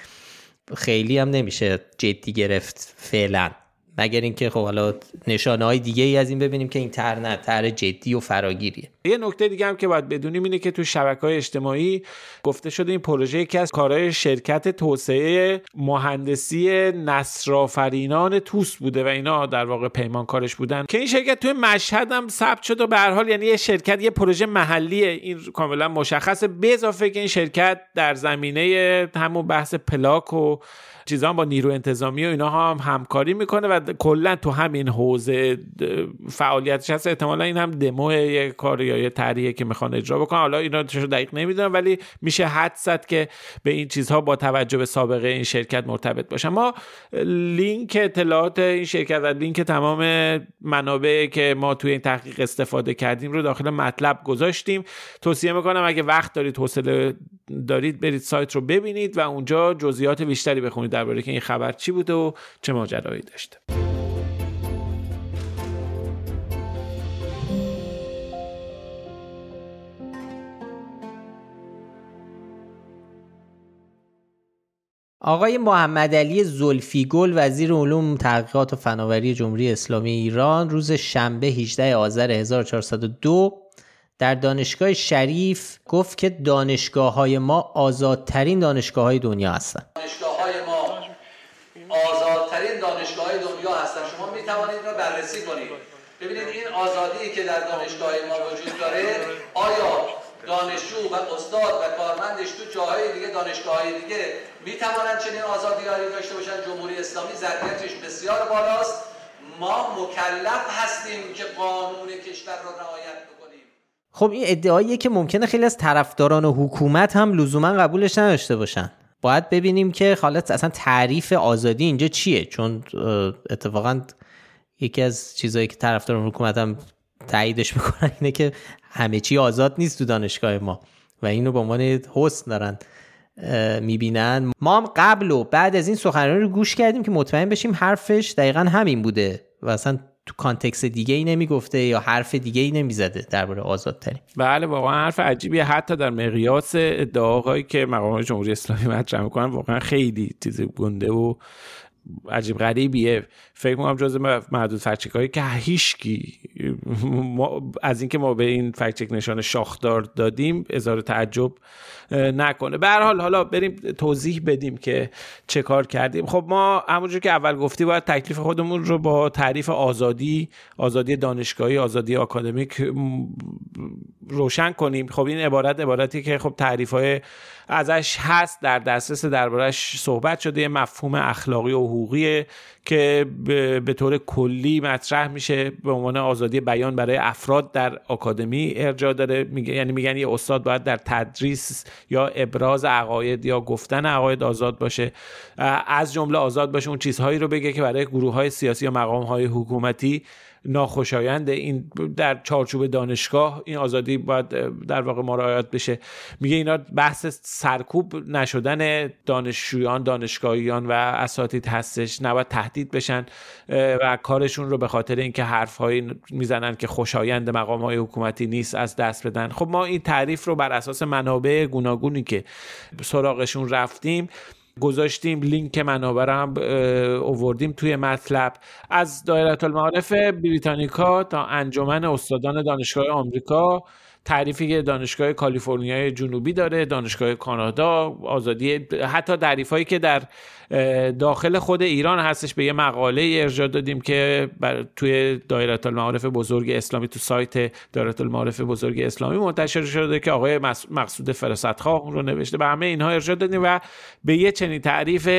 خیلی هم نمیشه جدی گرفت فعلا. مگر اینکه خب حالا نشانه های دیگه ای از این ببینیم که این تر نه تر جدی و فراگیریه. یه نکته دیگه هم که باید بدونیم اینه که تو شبکه های اجتماعی گفته شده این پروژه یکی از کارهای شرکت توسعه مهندسی نصرآفرینان توس بوده و اینا در واقع پیمانکارش بودن که این شرکت توی مشهد هم ثبت شد و به حال یعنی یه شرکت یه پروژه محلیه. این کاملا مشخصه. به اضافه که این شرکت در زمینه همون بحث پلاک و چیزا با نیرو انتظامی و اینا هم همکاری می‌کنه و کلا تو همین حوزه فعالیتش هست احتمالا این هم دمو یه کار یا یه که می‌خوان اجرا بکنن. حالا اینا دقیق نمی‌دونم ولی میشه حد زد که به این چیزها با توجه به سابقه این شرکت مرتبط باشن. ما لینک اطلاعات این شرکت و لینک تمام منابع که ما توی این تحقیق استفاده کردیم رو داخل مطلب گذاشتیم. توصیه می‌کنم اگه وقت دارید حوصله دارید برید سایت رو ببینید و اونجا جزئیات بیشتری بخونید درباره که این خبر چی بوده و چه ماجرایی داشته. آقای محمد علی زلفیگل وزیر علوم تحقیقات و فناوری جمهوری اسلامی ایران روز شنبه 18 آذر 1402 در دانشگاه شریف گفت که دانشگاه های ما آزادترین دانشگاه های دنیا هستند. دانشگاه های ما آزادترین دانشگاه های دنیا هستند. شما می توانید را بررسی کنید. ببینید این آزادی که در دانشگاه ما وجود داره آیا دانشجو و استاد و کارمندش تو جاهای دیگه دانشگاه های دیگه می توانند چنین آزادی داشته باشن جمهوری اسلامی ظرفیتش بسیار بالاست. ما مکلف هستیم که قانون کشور را رعایت خب این ادعاییه که ممکنه خیلی از طرفداران حکومت هم لزوما قبولش نداشته باشن. باید ببینیم که حالت اصلا تعریف آزادی اینجا چیه؟ چون اتفاقا یکی از چیزهایی که طرفداران حکومت هم تاییدش می‌کنن اینه که همه چی آزاد نیست تو دانشگاه ما و اینو به عنوان حسن دارن می‌بینن. ما هم قبل و بعد از این سخنرانی رو گوش کردیم که مطمئن بشیم حرفش دقیقا همین بوده و اصلا تو کانتکس دیگه ای نمی‌گفته یا حرف دیگه ای نمی‌زده درباره آزادترین. بله واقعا حرف عجیبیه حتی در مقیاس ادعاهایی که مقام جمهوری اسلامی مطرح می‌کنن واقعا خیلی چیز گنده و عجیب غریبیه. فکر می‌کنم جز محدود فکچک هایی که هیچکی از اینکه ما به این فکچک نشان شاخدار دادیم اظهار تعجب نکنه. به حال حالا بریم توضیح بدیم که چه کار کردیم. خب ما همونجور که اول گفتی باید تکلیف خودمون رو با تعریف آزادی آزادی دانشگاهی آزادی آکادمیک روشن کنیم. خب این عبارت عبارتی که خب تعریف های ازش هست در دسترس دربارش صحبت شده مفهوم اخلاقی و حقوقیه که به طور کلی مطرح میشه به عنوان آزادی بیان برای افراد در آکادمی ارجاع داره. میگه یعنی میگن یه استاد باید در تدریس یا ابراز عقاید یا گفتن عقاید آزاد باشه. از جمله آزاد باشه اون چیزهایی رو بگه که برای گروه های سیاسی یا مقام های حکومتی ناخوشایند این در چارچوب دانشگاه این آزادی باید در واقع مراعات بشه. میگه اینا بحث سرکوب نشدن دانشجویان دانشگاهیان و اساتید هستش. نباید تهدید بشن و کارشون رو به خاطر اینکه حرفهایی می‌زنن که خوشایند مقام های حکومتی نیست از دست بدن. خب ما این تعریف رو بر اساس منابع گوناگونی که سراغشون رفتیم گذاشتیم لینک منابع هم اووردیم توی مطلب. از دایره المعارف بریتانیکا تا انجمن استادان دانشگاه آمریکا تعریفی که دانشگاه کالیفرنیای جنوبی داره دانشگاه کانادا آزادی حتی تعریف هایی که در داخل خود ایران هستش. به یه مقاله ارجاع دادیم که بر توی دایره المعارف بزرگ اسلامی تو سایت دایره المعارف بزرگ اسلامی منتشر شده که آقای مقصود فراستخواه رو نوشته. به همه اینها ارجاع دادیم و به یه چنین تعریف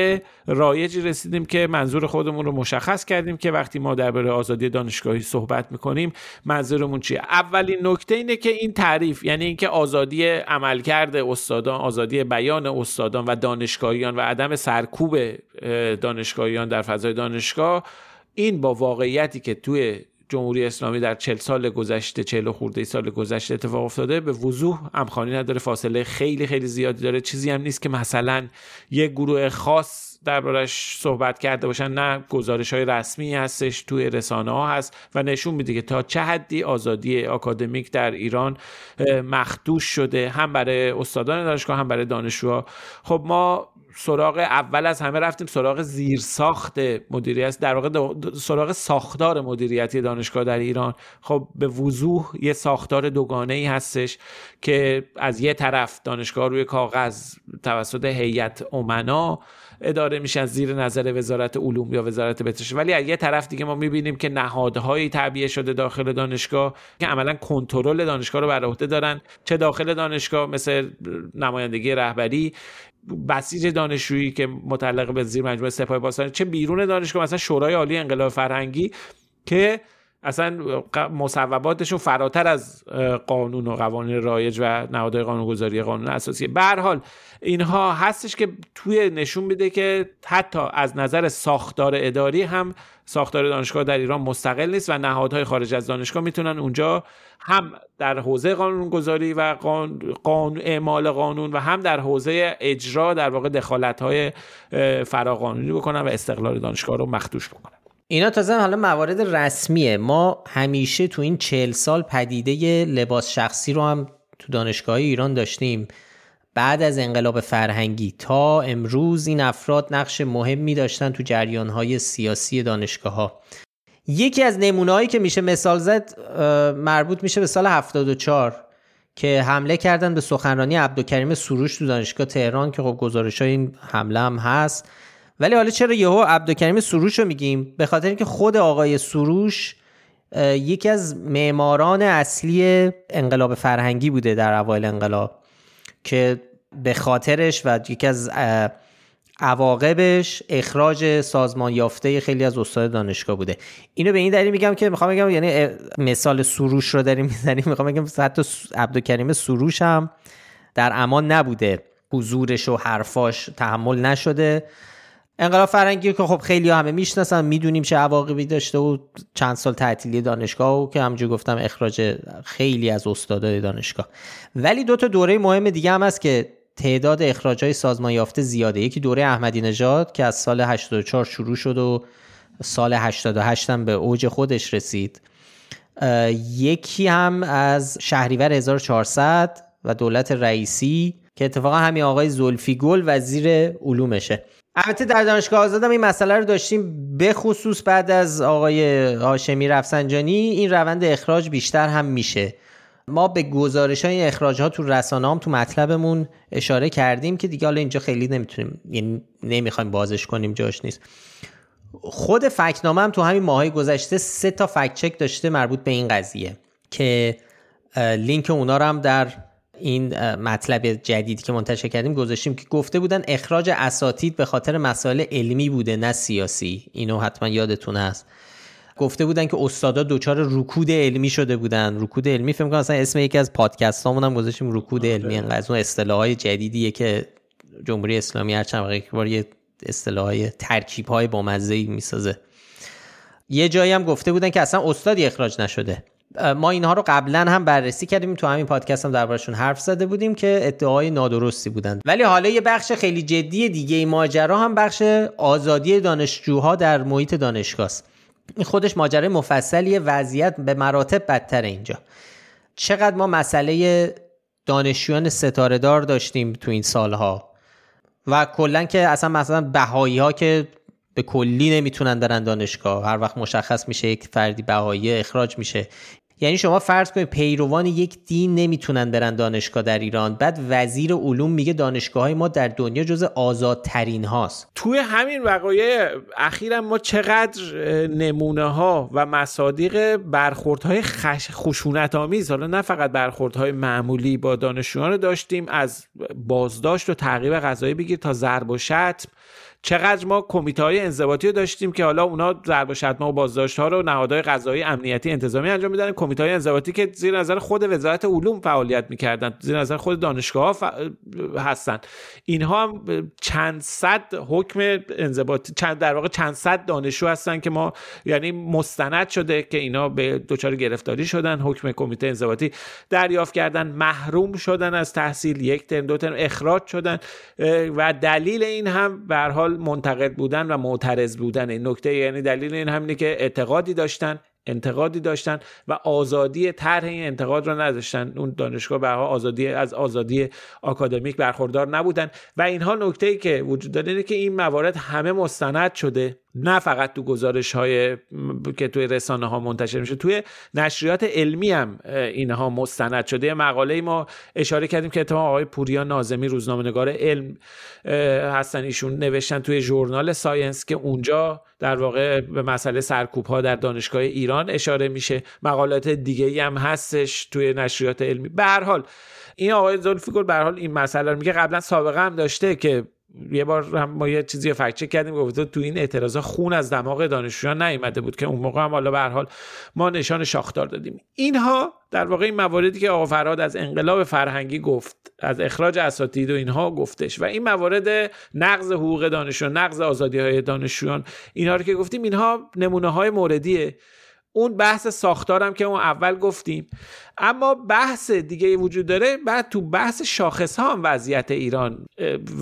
رایجی رسیدیم که منظور خودمون رو مشخص کردیم که وقتی ما درباره آزادی دانشگاهی صحبت می‌کنیم منظورمون چیه؟ اولین نکته اینه که این تعریف یعنی اینکه آزادی عملکرد استادان آزادی بیان استادان و دانشگاهیان و عدم سرکوب دانشگاهیان در فضای دانشگاه. این با واقعیتی که توی جمهوری اسلامی در چل سال گذشته چل خورده سال گذشته اتفاق افتاده به وضوح همخوانی نداره فاصله خیلی خیلی زیادی داره. چیزی هم نیست که مثلا یک گروه خاص دربارش صحبت کرده باشن. نه گزارش های رسمی هستش توی رسانه ها هست و نشون میده که تا چه حدی آزادی آکادمیک در ایران مخدوش شده هم برای استادان دانشگاه هم برای دانشجوها. خب ما سراغ اول از همه رفتیم سراغ زیرساخت مدیریت در واقع سراغ ساختار مدیریتی دانشگاه در ایران. خب به وضوح یه ساختار دوگانه ای هستش که از یه طرف دانشگاه روی کاغذ توسط هیئت امنا اداره میشن زیر نظر وزارت علوم یا وزارت بهداشت. ولی از یه طرف دیگه ما می‌بینیم که نهادهایی تعبیه شده داخل دانشگاه که عملا کنترل دانشگاه رو بر عهده دارن. چه داخل دانشگاه؟ مثل نمایندگی رهبری بسیج دانشجویی که متعلق به زیر مجموعه سپاه پاسداران چه بیرون دانشگاه؟ مثلا شورای عالی انقلاب فرهنگی که اصلا مصوباتشون فراتر از قانون و قوانین رایج و نهادهای قانونگذاری قانون اساسی. به حال اینها هستش که توی نشون میده که حتی از نظر ساختار اداری هم ساختار دانشگاه در ایران مستقل نیست و نهادهای خارج از دانشگاه می‌تونن اونجا هم در حوزه قانونگذاری و قانون اعمال قانون و هم در حوزه اجرا در واقع دخالت های فراقانونی بکنن و استقلال دانشگاه رو مخدوش بکنن. اینا تازه حالا موارد رسمیه. ما همیشه تو این چهل سال پدیده لباس شخصی رو هم تو دانشگاه ایران داشتیم. بعد از انقلاب فرهنگی تا امروز این افراد نقش مهمی داشتن تو جریانهای سیاسی دانشگاه ها یکی از نمونههایی که میشه مثال زد مربوط میشه به سال 74 که حمله کردن به سخنرانی عبدالکریم سروش تو دانشگاه تهران که خب گزارش های این حمله هم هست. ولی حالا چرا یهو عبدالکریم سروش رو میگیم؟ به خاطر اینکه خود آقای سروش یکی از معماران اصلی انقلاب فرهنگی بوده در اوایل انقلاب که به خاطرش و یکی از عواقبش اخراج سازمان یافته خیلی از استاد دانشگاه بوده. اینو به این دلیل میگم که می‌خوام بگم یعنی مثال سروش رو داریم می‌زنیم. می‌خوام بگم حتی عبدالکریم سروش هم در امان نبوده. حضورش و حرفاش تحمل نشده. انقلاب فرنگی که خب خیلی همه می‌شناسن می‌دونیم چه عواقبی داشته و چند سال تعطیلی دانشگاه و که همجور گفتم اخراج خیلی از استادای دانشگاه. ولی دو تا دوره مهم دیگه هم هست که تعداد اخراج های سازمان یافته زیاده. یکی دوره احمدی نژاد که از سال 84 شروع شد و سال 88 هم به اوج خودش رسید. یکی هم از شهریور 1400 و دولت رئیسی که اتفاقا همین آقای زلفی گل وزیر علومشه. البته در دانشگاه آزادم این مسئله رو داشتیم به خصوص بعد از آقای هاشمی رفسنجانی این روند اخراج بیشتر هم میشه. ما به گزارش های اخراج ها تو رسانه هم تو مطلبمون اشاره کردیم که دیگه حالا اینجا خیلی نمی‌تونیم یعنی نمی‌خوایم بازش کنیم جاش نیست. خود فکنامه هم تو همین ماهای گذشته سه تا فکت چک داشته مربوط به این قضیه که لینک اونا رو هم در این مطلب جدیدی که منتشر کردیم گذاشتیم که گفته بودن اخراج اساتید به خاطر مسائل علمی بوده نه سیاسی. اینو حتما یادتون هست. گفته بودن که استادا دچار رکود علمی شده بودن. رکود علمی فکر کنم اصلا اسم یکی از پادکستامون هم گذاشتیم رکود علمی. انقدر از اون اصطلاحات جدیدیه که جمهوری اسلامی هر چند بار یه اصطلاحات ترکیب های بامزه می‌سازه. یه جایی هم گفته بودن که اصلا استادی اخراج نشده. ما اینها رو قبلا هم بررسی کردیم. تو همین پادکست هم دربارشون حرف زده بودیم که ادعای نادرستی بودن ولی حالا یه بخش خیلی جدی دیگه ماجرا هم بخش آزادی دانشجوها در محیط دانشگاه است این خودش ماجرای مفصلی وضعیت به مراتب بدتر اینجا. چقدر ما مسئله دانشجویان ستاره دار داشتیم تو این سالها؟ و کلا که اصلا مثلا بهایی ها که به کلی نمی‌تونن برن دانشگاه. هر وقت مشخص میشه یک فردی بهایی اخراج میشه. یعنی شما فرض کنید پیروان یک دین نمی‌تونن برن دانشگاه در ایران. بعد وزیر علوم میگه دانشگاه های ما در دنیا جز آزادترین هاست. توی همین وقایع اخیرا ما چقدر نمونه ها و مصادیق برخوردهای خش... خشونت آمیز حالا نه فقط برخوردهای معمولی با دانشجویان داشتیم از بازداشت و تعقیب قضایی بگیر تا ضرب و شتم. چقدر ما کمیته های انضباطی رو داشتیم که حالا اونا ضرب و شتم و بازداشت ها رو نهادهای قضایی امنیتی انتظامی انجام میدن. کمیته های انضباطی که زیر نظر خود وزارت علوم فعالیت می‌کردن زیر نظر خود دانشگاه ها هستن. اینها هم چند صد حکم انضباطی چند در واقع چند صد دانشجو هستن که ما یعنی مستند شده که اینا به دچار گرفتاری شدن حکم کمیته انضباطی دریافت کردن محروم شدن از تحصیل یک ترم دو ترم اخراج شدن. و دلیل این هم به حال منتقد بودن و معترض بودن. این نکته یعنی دلیل این همینه که اعتقادی داشتن انتقادی داشتن و آزادی طرح این انتقاد رو نداشتن. اون دانشگاه به آزادی از آزادی آکادمیک برخوردار نبودن. و اینها نکته ای که وجود داره اینه که این موارد همه مستند شده. نه فقط تو گزارش های که توی رسانه ها منتشر میشه توی نشریات علمی هم اینها مستند شده. مقاله ای ما اشاره کردیم که اتفاقا آقای پوریا نازمی روزنامه‌نگار علم هستن. ایشون نوشتن توی ژورنال ساینس که اونجا در واقع به مسئله سرکوب ها در دانشگاه ایران اشاره میشه. مقالات دیگه هم هستش توی نشریات علمی. به هر حال این آقای زلفیگل به حال این مسئله رو میگه. قبلا سابقه هم داشته که یه بار هم ما یه چیزی فکر کردیم گفته تو این اعتراضا خون از دماغ دانشجویان نیومده بود که اون موقع هم حالا به حال ما نشان شاخدار دادیم. اینها در واقع این مواردی که آقا فراد از انقلاب فرهنگی گفت از اخراج اساتید و اینها گفتش و این موارد نقض حقوق دانشجویان نقض آزادی های دانشجویان اینها رو که گفتیم اینها نمونه های موردیه. اون بحث ساختارم که اون اول گفتیم. اما بحث دیگه وجود داره بعد تو بحث شاخص ها هم وضعیت ایران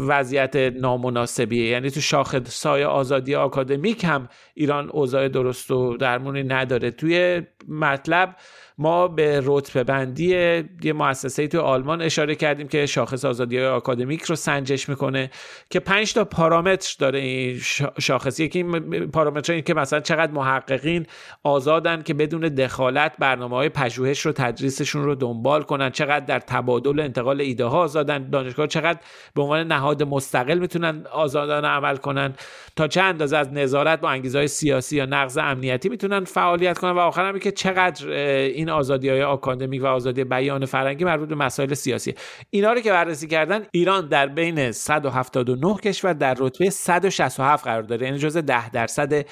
وضعیت نامناسبیه. یعنی تو شاخص های آزادی آکادمیک هم ایران اوضاع درست و درمونی نداره. توی مطلب ما به رتبه بندی یه مؤسسه تو آلمان اشاره کردیم که شاخص آزادی های آکادمیک رو سنجش می‌کنه که پنج تا پارامتر داره این شاخص. یکی پارامتر این که مثلا چقدر محققین آزادن که بدون دخالت برنامه های پژوهش رو تدریسشون رو دنبال کنن چقدر در تبادل انتقال ایده ها آزادن دانشگاه چقدر به عنوان نهاد مستقل می‌تونن آزادانه عمل کنن. تا چه اندازه از نظارت با انگیزه های سیاسی یا نقض امنیتی می‌تونن فعالیت کنن. و آخر هم که چقدر این آزادی های آکادمیک و آزادی بیان فرنگی مربوط به مسائل سیاسی. اینا رو که بررسی کردن ایران در بین 179 کشور در رتبه 167 قرار داره. یعنی جزء 10 درصد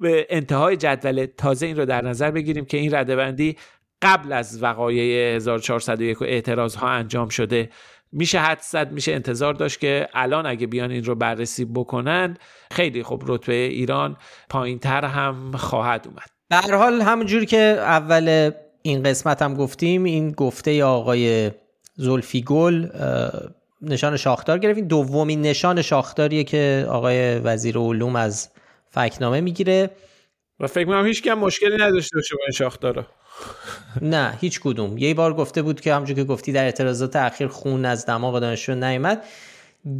به انتهای جدول تازه این رو در نظر بگیریم که این ردبندی قبل از وقایع 1401 و اعتراض ها انجام شده. میشه حد زد میشه انتظار داشت که الان اگه بیان این رو بررسی بکنن خیلی خب رتبه ایران پایین تر هم خواهد اومد. در حال همونجور که اول این قسمت هم گفتیم این گفته آقای زلفی گل نشان شاخدار گرفتیم دومین نشان شاخداریه که آقای وزیر علوم از فکنامه می‌گیره. و فکر می‌کنم هیچ کم مشکلی نداشته باشه با این شاخدارا. نه هیچ کدوم. یه بار گفته بود که همونجور که گفتی در اعتراضات اخیر خون از دماغ دانشجو نیامد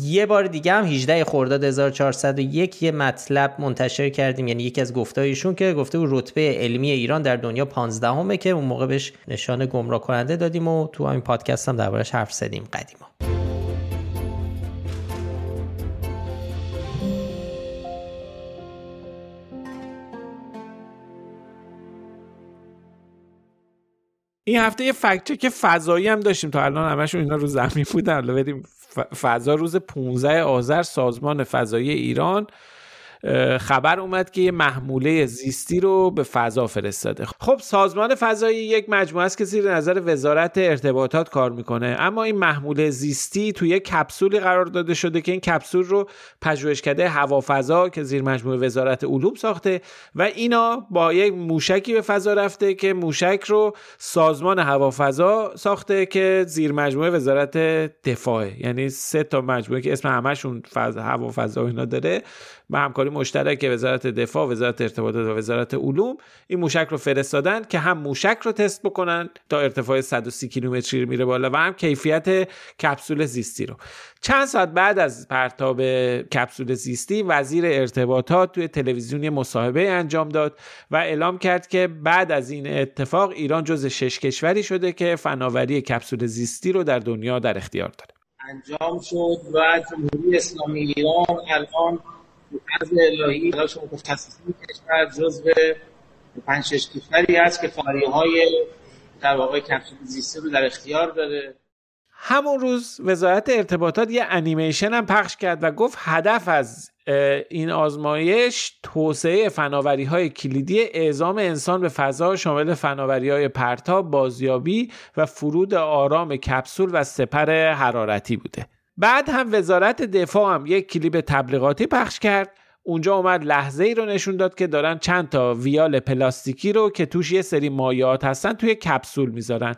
یه بار دیگه هم 18 خرداد 1401 یه مطلب منتشر کردیم. یعنی یکی از گفتایشون که گفته بود رتبه علمی ایران در دنیا 15 همه که اون موقع بهش نشان گمراه کننده دادیم و تو همین پادکست هم دربارش حرف زدیم قدیما. این هفته یه فکت که فضایی هم داشتیم. تا الان همشون اینا رو زمین بودن. حالا بریم فضا روز 15 آذر سازمان فضایی ایران خبر اومد که یه محموله زیستی رو به فضا فرستاده. خب سازمان فضایی یک مجموعه است که زیر نظر وزارت ارتباطات کار می‌کنه. اما این محموله زیستی توی یک کپسولی قرار داده شده که این کپسول رو پژوهشکده هوافضا که زیر مجموعه وزارت علوم ساخته و اینا با یک موشکی به فضا رفته که موشک رو سازمان هوافضا ساخته که زیر مجموعه وزارت دفاع یعنی سه تا مجموعه که اسم همشون فضا هوافضا اینا داره. به همکاری مشترک وزارت دفاع وزارت ارتباطات و وزارت علوم این موشک رو فرستادن که هم موشک رو تست بکنن تا ارتفاع 130 کیلومتری میره بالا و هم کیفیت کپسول زیستی رو. چند ساعت بعد از پرتاب کپسول زیستی وزیر ارتباطات توی تلویزیونی مصاحبه انجام داد و اعلام کرد که بعد از این اتفاق ایران جز شش کشوری شده که فناوری کپسول زیستی رو در دنیا در اختیار داره. انجام شد و جمهوری اسلامی ایران الان از الهی تلاش متخصصین کشور جزو پنج شش کشوری هست که فعالی های در واقع کپسول زیستی رو در اختیار داره همون روز وزارت ارتباطات یه انیمیشن هم پخش کرد و گفت هدف از این آزمایش توسعه فناوری های کلیدی اعزام انسان به فضا شامل فناوری های پرتاب، بازیابی و فرود آرام کپسول و سپر حرارتی بوده. بعد هم وزارت دفاع هم یک کلیپ تبلیغاتی پخش کرد. اونجا اومد لحظه ای رو نشون داد که دارن چند تا ویال پلاستیکی رو که توش یه سری مایعات هستن توی کپسول می‌ذارن.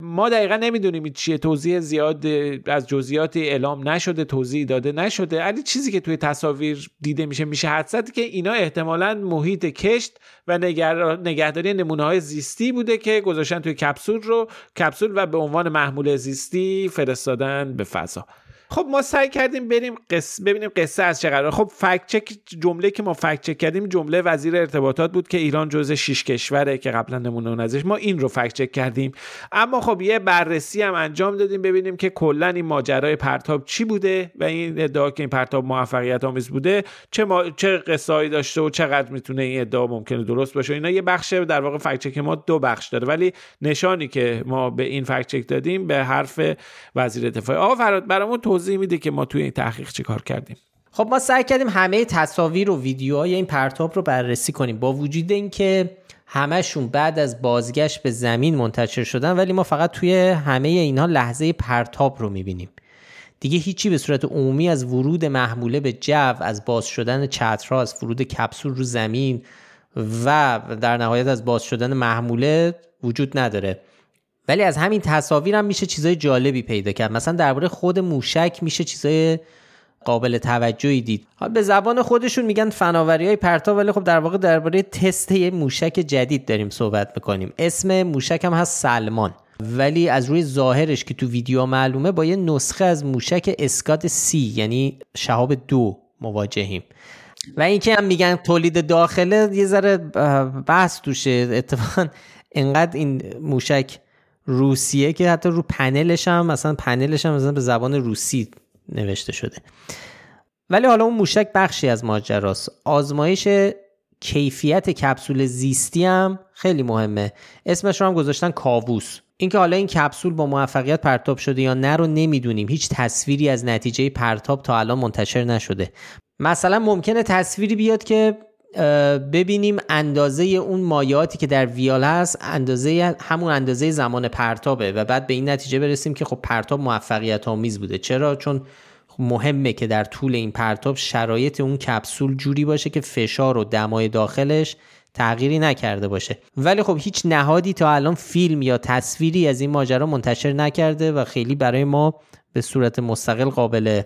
ما دقیقا نمی‌دونیم این چیه. توضیح زیاد از جزئیاتی اعلام نشده توضیح داده نشده. ولی چیزی که توی تصاویر دیده میشه میشه حدست که اینا احتمالا محیط کشت و نگهداری نمونه های زیستی بوده که گذاشتن توی کپسول رو. کپسول و به عنوان محمول زیستی فرستادن به فضا. خب ما سعی کردیم بریم قصه ببینیم قصه از چه قرار خب فکت چک جمله که ما فکت چک کردیم جمله وزیر ارتباطات بود که ایران جزء شش کشوره که قبلا نمونه ازش. ما این رو فکت چک کردیم. اما خب یه بررسی هم انجام دادیم ببینیم که کلا این ماجرای پرتاب چی بوده و این ادعا که این پرتاب موفقیت آمیز بوده چه ما... چه قصه‌ای داشته و چقدر می‌تونه این ادعا ممکنه درست باشه. اینا یه بخش در واقع فکت چک ما دو بخش داره. ولی نشانی که ما به این فکت چک دادیم به حرف وزیر دفاع. آقا فراد برامون توضیح میده که ما توی این تحقیق چی کار کردیم. خب ما سعی کردیم همه تصاویر و ویدیوهای این پرتاب رو بررسی کنیم با وجود اینکه همشون بعد از بازگشت به زمین منتشر شدن ولی ما فقط توی همه اینها لحظه پرتاب رو می‌بینیم. دیگه هیچی به صورت عمومی از ورود محموله به جو از باز شدن چترها از ورود کپسول رو زمین و در نهایت از باز شدن محموله وجود نداره. ولی از همین تصاویر هم میشه چیزای جالبی پیدا کرد. مثلا درباره خود موشک میشه چیزای قابل توجهی دید. به زبان خودشون میگن فناوری های پرتاب ولی خب در واقع درباره تست یه موشک جدید داریم صحبت می‌کنیم. اسم موشک هم هست سلمان. ولی از روی ظاهرش که تو ویدیو معلومه با یه نسخه از موشک اسکات سی یعنی شهاب دو مواجهیم. و اینکه هم میگن تولید داخله یه ذره بحث توشه. اتفاقا انقدر این موشک روسیه که حتی رو پنلش هم مثلا پنلش هم مثلا به زبان روسی نوشته شده. ولی حالا اون موشک بخشی از ماجراست. آزمایش کیفیت کپسول زیستی هم خیلی مهمه. اسمش رو هم گذاشتن کاووس. اینکه حالا این کپسول با موفقیت پرتاب شده یا نه رو نمی‌دونیم. هیچ تصویری از نتیجه پرتاب تا الان منتشر نشده. مثلا ممکنه تصویری بیاد که ببینیم اندازه اون مایاتی که در ویال هست اندازه همون اندازه زمان پرتابه و بعد به این نتیجه برسیم که خب پرتاب موفقیت آمیز بوده. چرا؟ چون مهمه که در طول این پرتاب شرایط اون کپسول جوری باشه که فشار و دمای داخلش تغییری نکرده باشه. ولی خب هیچ نهادی تا الان فیلم یا تصویری از این ماجرا منتشر نکرده و خیلی برای ما به صورت مستقل قابل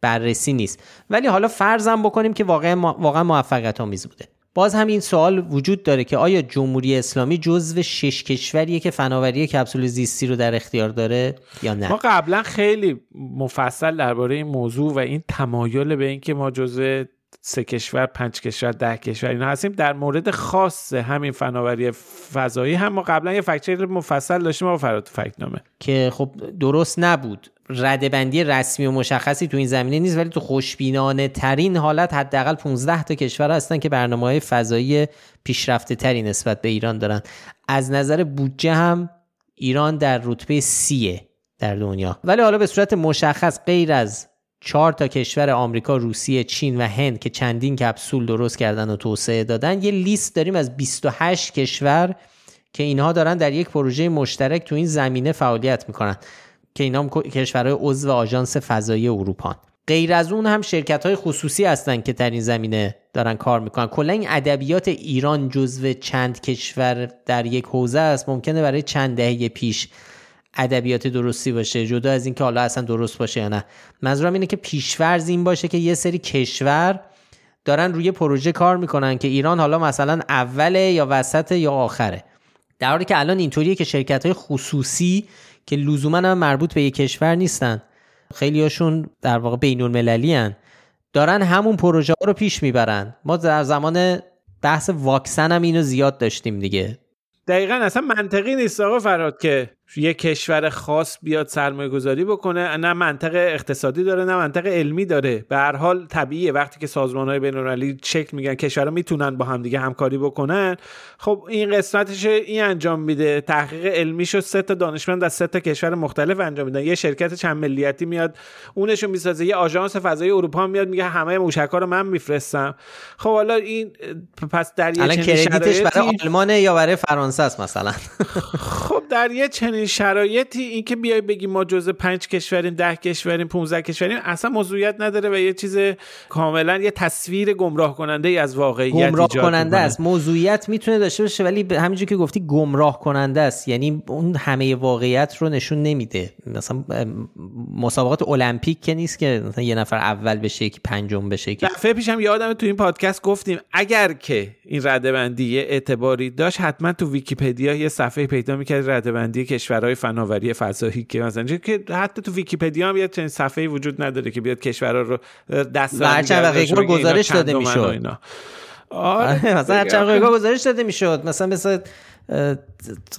بررسی نیست. ولی حالا فرضم بکنیم که واقعا واقعا موفقیت آمیز بوده. باز هم این سوال وجود داره که آیا جمهوری اسلامی جزو شش کشوریه که فناوری کپسول زیستی رو در اختیار داره یا نه؟ ما قبلا خیلی مفصل درباره این موضوع و این تمایل به اینکه ما جزو سه کشور پنج کشور ده کشور اینا هستیم در مورد خاص همین فناوری فضایی هم ما قبلا یه فکت مفصل داشتیم ما فرات فکت نامه. که خب درست نبود. ردبندی رسمی و مشخصی تو این زمینه نیست ولی تو خوشبینانه ترین حالت حداقل 15 تا کشور هستن که برنامه های فضایی پیشرفته تری نسبت به ایران دارن. از نظر بودجه هم ایران در رتبه سیه در دنیا. ولی حالا به صورت مشخص غیر از چهار تا کشور آمریکا، روسیه، چین و هند که چندین کپسول درست کردن و توسعه دادن یه لیست داریم از 28 کشور که اینها دارن در یک پروژه مشترک تو این زمینه فعالیت می‌کنن. که اینا کشورهای عضو آژانس فضایی اروپا غیر از اون هم شرکت های خصوصی هستن که در این زمینه دارن کار می‌کنن. کلا این ادبیات ایران جزو چند کشور در یک حوزه است. ممکنه برای چند دهه پیش ادبیات درستی باشه. جدا از اینکه حالا اصلا درست باشه یا نه. منظورم اینه که پیشورز این باشه که یه سری کشور دارن روی پروژه کار می‌کنن که ایران حالا مثلا اوله یا وسط یا آخره. در حالی که الان اینطوریه که شرکت های خصوصی که لزوما هم مربوط به یک کشور نیستن. خیلی هاشون در واقع بین المللی هن. دارن همون پروژه ها رو پیش می‌برن. ما در زمان بحث واکسن هم اینو زیاد داشتیم دیگه. دقیقا اصلا منطقی نیست آقا فراد که یه کشور خاص بیاد سرمایه گذاری بکنه. نه منطق اقتصادی داره نه منطق علمی داره. به هر حال طبیعیه. وقتی که سازمان های بین چک میگن کشورها می‌تونن با هم دیگه همکاری بکنن خب این قسمتش این انجام میده. تحقیق علمی شد سه تا دانشمند از سه تا کشور مختلف انجام میدن. یه شرکت چند ملیتی میاد اونشون می‌سازه. یه آژانس فضایی اروپا میاد میگه همه موشکا رو من میفرستم. خب حالا این پس در یه برای آلمان یا برای فرانسه است مثلا؟ خب در یه چنین شرایطی اینکه بیای بگی ما جزء پنج کشوریم ده کشوریم 15 کشوریم اصلا موضوعیت نداره و یه چیز کاملا یه تصویر گمراه کننده ای از واقعیت گمراه کننده است. موضوعیت می‌تونه داشته باشه ولی همینجور که گفتی گمراه کننده است. یعنی اون همه واقعیت رو نشون نمیده. مثلا مسابقات المپیک که نیست که مثلا یه نفر اول بشه که پنجم بشه که دفعه پیشم یادم تو این پادکست گفتیم اگر که این رده‌بندی اعتباری داشت حتما تو ویکیپدیا یه صفحه پیدا می‌کرد رده‌بندی کشورهای فناوری فضایی که مثلا که حتی تو ویکیپدیا هم یه چنین صفحه وجود نداره که بیاد کشورها رو دست هر گزارش داده می‌شد. آره. مثلا هر چند گزارش داده می‌شد. مثلا مثلا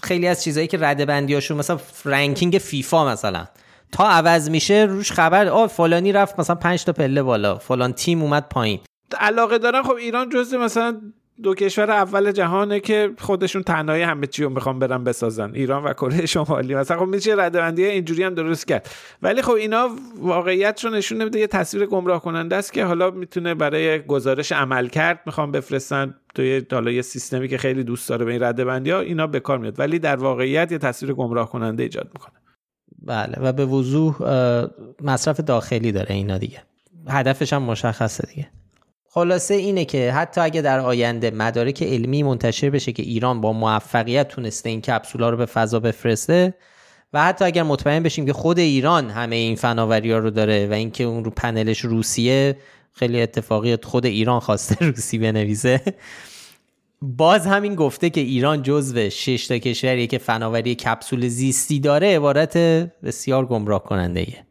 خیلی از چیزهایی که رده بندیاشون مثلا ranking فیفا مثلا. تا عوض میشه روش خبر آ فلانی رفت مثلا 5 تا پله بالا. فلان تیم اومد پایین. علاقه دارن خب ایران جزء مثلا دو کشور اول جهانه که خودشون تنهایی همه چی رو می‌خوان برن بسازن. ایران و کره شمالی. مثلا خب میشه ردبندی اینجوری هم درست کرد. ولی خب اینا واقعیت رو نشون نمیده. یه تصویر گمراه کننده است که حالا می‌تونه برای گزارش عمل کرد می‌خوان بفرستن. توی حالا یه سیستمی که خیلی دوست داره به این ردبندی ها اینا به کار میاد. ولی در واقعیت یه تصویر گمراه کننده ایجاد می‌کنه. بله. و به وضوح مصرف داخلی داره اینا دیگه. هدفش هم مشخصه دیگه. خلاصه اینه که حتی اگه در آینده مدارک علمی منتشر بشه که ایران با موفقیت تونسته این کپسولا رو به فضا بفرسته و حتی اگر مطمئن بشیم که خود ایران همه این فناوری ها رو داره و اینکه اون رو پنلش روسیه خیلی اتفاقی خود ایران خواسته روسی بنویسه باز همین گفته که ایران جزو شش تا کشوریه که فناوری کپسول زیستی داره عبارت بسیار گمراه کننده ایه.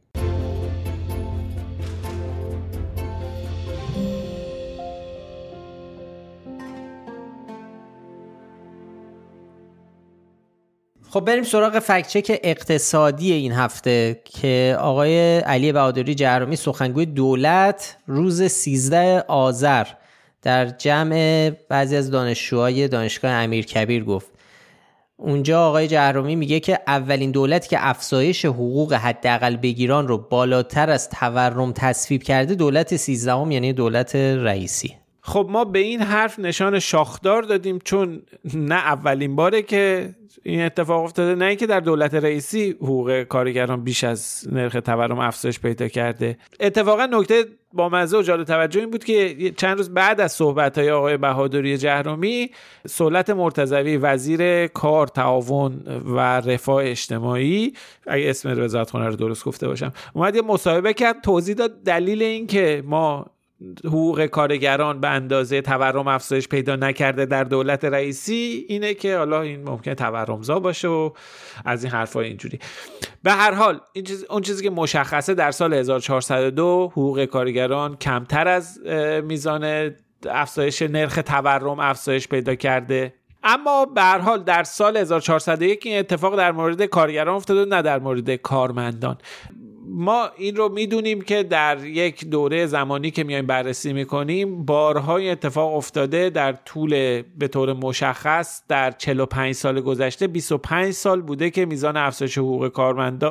خب بریم سراغ فکچک اقتصادی این هفته که آقای علی بهادری جهرومی سخنگوی دولت روز 13 آذر در جمع بعضی از دانشجوهای دانشگاه امیرکبیر گفت. اونجا آقای جهرومی میگه که اولین دولتی که افزایش حقوق حداقل بگیران رو بالاتر از تورم تصویب کرده دولت سیزدهم یعنی دولت رئیسی. خب ما به این حرف نشان شاخدار دادیم چون نه اولین باره که این اتفاق افتاده نه اینکه در دولت رئیسی حقوق کارگران بیش از نرخ تورم افزایش پیدا کرده. اتفاقا نکته با مزه و جالب توجه این بود که چند روز بعد از صحبت های آقای بهادری جهرومی سولت مرتضوی وزیر کار تعاون و رفاه اجتماعی اگه اسم وزارتخانه رو درست گفته باشم اومد یه مصاحبه کرد توضیح داد دلیل این که ما حقوق کارگران به اندازه تورم افزایش پیدا نکرده در دولت رئیسی اینه که حالا این ممکنه تورمزا باشه و از این حرفای اینجوری. به هر حال این چیز اون چیزی که مشخصه در سال 1402 حقوق کارگران کمتر از میزان افزایش نرخ تورم افزایش پیدا کرده. اما به هر حال در سال 1401 این اتفاق در مورد کارگران افتاده نه در مورد کارمندان. ما این رو می‌دونیم که در یک دوره زمانی که میایم بررسی می‌کنیم بارهای اتفاق افتاده در طول به طور مشخص در 45 سال گذشته. 25 سال بوده که میزان افزایش حقوق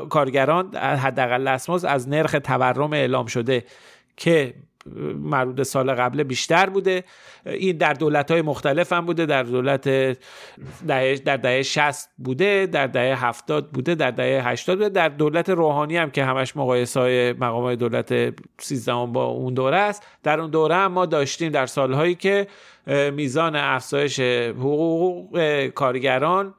کارگران حداقل اسماس از نرخ تورم اعلام شده که مربوط سال قبل بیشتر بوده. این در دولت های مختلف هم بوده در دولت دهه در دهه 60 بوده در دهه 70 بوده در دهه 80 بوده. در دولت روحانی هم که همش مقایسه های مقام های دولت 13 با اون دوره است. در اون دوره هم ما داشتیم در سالهایی که میزان افزایش حقوق کارگران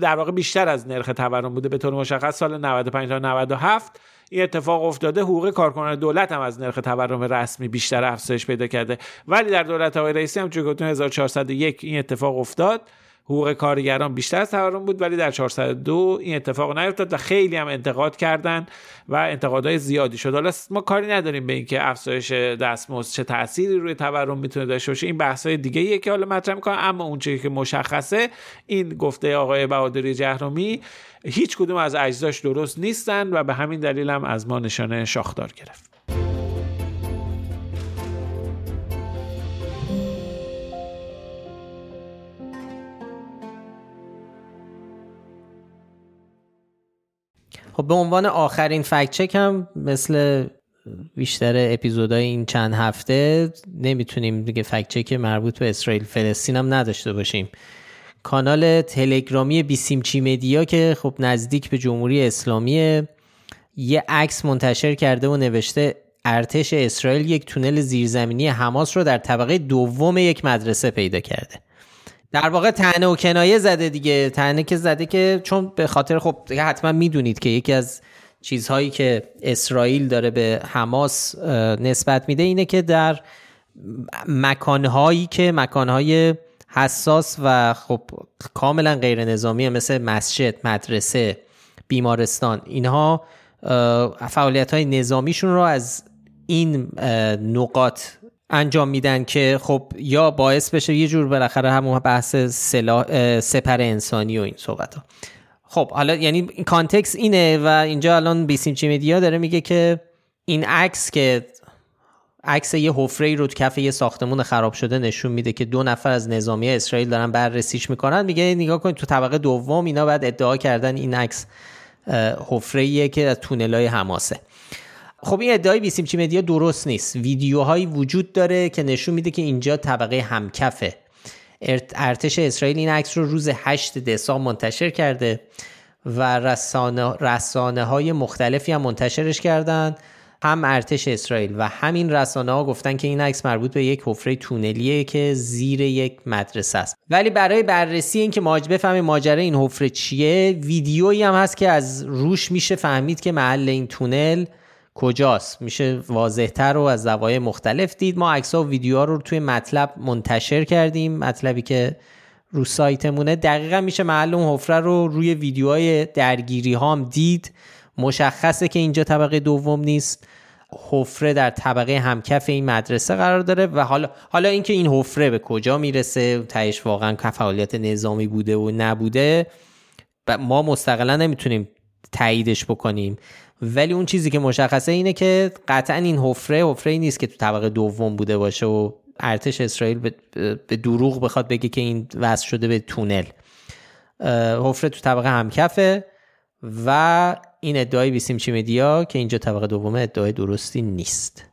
در واقع بیشتر از نرخ تورم بوده. به طور مشخص سال 95 تا 97 این اتفاق افتاده. حقوق کارکنان دولت هم از نرخ تورم رسمی بیشتر افزایش پیدا کرده. ولی در دولت آقای رئیسی هم چون 1401 این اتفاق افتاد. حقوق کارگران بیشتر از تورم بود ولی در 402 این اتفاق نیفتاد و خیلی هم انتقاد کردن و انتقادهای زیادی شد. حالا ما کاری نداریم به اینکه افزایش دستمزد چه تأثیری روی تورم می‌تونه داشته باشه. این بحث‌های دیگه ایه که حالا مطرح می‌کنم اما اون چیزی که مشخصه این گفته آقای بهادری جهرومی هیچ کدوم از اجزاش درست نیستن و به همین دلیل هم از ما نشانه شاخدار گرفت. خب به عنوان آخرین فکت چک هم مثل بیشتر اپیزودهای این چند هفته نمی‌تونیم دیگه فکت چک مربوط به اسرائیل فلسطین هم نداشته باشیم. کانال تلگرامی بیسیمچی مدیا که خب نزدیک به جمهوری اسلامی یه عکس منتشر کرده و نوشته ارتش اسرائیل یک تونل زیرزمینی حماس رو در طبقه دوم یک مدرسه پیدا کرده. در واقع تنه و کنایه زده دیگه. تنه که زده که چون به خاطر خب حتما می‌دونید که یکی از چیزهایی که اسرائیل داره به حماس نسبت میده اینه که در مکانهایی که مکانهای حساس و خب کاملا غیر نظامی مثل مسجد مدرسه بیمارستان اینها فعالیت های نظامیشون رو از این نقاط انجام میدن که خب یا باعث بشه یه جور بالاخره همون بحث سلاح سپر انسانی و این صحبت ها. خب حالا یعنی کانتکس اینه و اینجا الان بیسیمچی میدیا داره میگه که این عکس که عکس یه حفره رو کف یه ساختمون خراب شده نشون میده که دو نفر از نظامی اسرائیل دارن بررسیش می‌کنن میگه نگاه کنید تو طبقه دوم اینا بعد ادعا کردن این عکس حفره که از تونلای حماسه. خب این ادعای بیسیمچی مدیا درست نیست. ویدیوهایی وجود داره که نشون میده که اینجا طبقه همکفه. ارتش اسرائیل این عکس رو روز 8 دسامبر منتشر کرده و رسانه, رسانه های مختلفی هم منتشرش کردن. هم ارتش اسرائیل و همین رسانه ها گفتن که این عکس مربوط به یک حفره تونلیه که زیر یک مدرسه است. ولی برای بررسی اینکه ماج بفهمیم ماجرا این حفره چیه ویدیویی هم هست که از روش میشه فهمید که محل این تونل کجاست؟ میشه واضحتر و از زوایای مختلف دید. ما عکس و ویدیوها رو توی مطلب منتشر کردیم. مطلبی که رو سایتمونه. دقیقا میشه محل اون حفره رو روی ویدیوهای درگیری ها هم دید. مشخصه که اینجا طبقه دوم نیست. حفره در طبقه همکف این مدرسه قرار داره و حالا حالا اینکه این حفره به کجا می‌رسه؟ تهش واقعا فعالیت نظامی بوده و نبوده. ما مستقلا نمی‌تونیم تاییدش بکنیم. ولی اون چیزی که مشخصه اینه که قطعا این حفره حفره نیست که تو طبقه دوم بوده باشه و ارتش اسرائیل به دروغ بخواد بگه که این وصل شده به تونل. حفره تو طبقه همکفه و این ادعای بیسیمچی مدیا که اینجا طبقه دوم ادعای درستی نیست.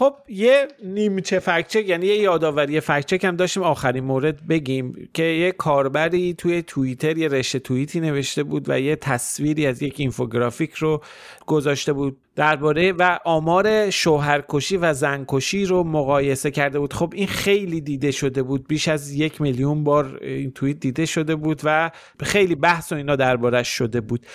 خب یه نیمچه فکچک یعنی یه یادآوری فکچک هم داشتیم. آخرین مورد بگیم که یه کاربری توی توییتر یه رشته توییتی نوشته بود و یه تصویری از یک اینفوگرافیک رو گذاشته بود درباره و آمار شوهرکشی و زنکشی رو مقایسه کرده بود. خب این خیلی دیده شده بود. بیش از یک میلیون بار این توییت دیده شده بود و خیلی بحث و اینا دربارش شده بود.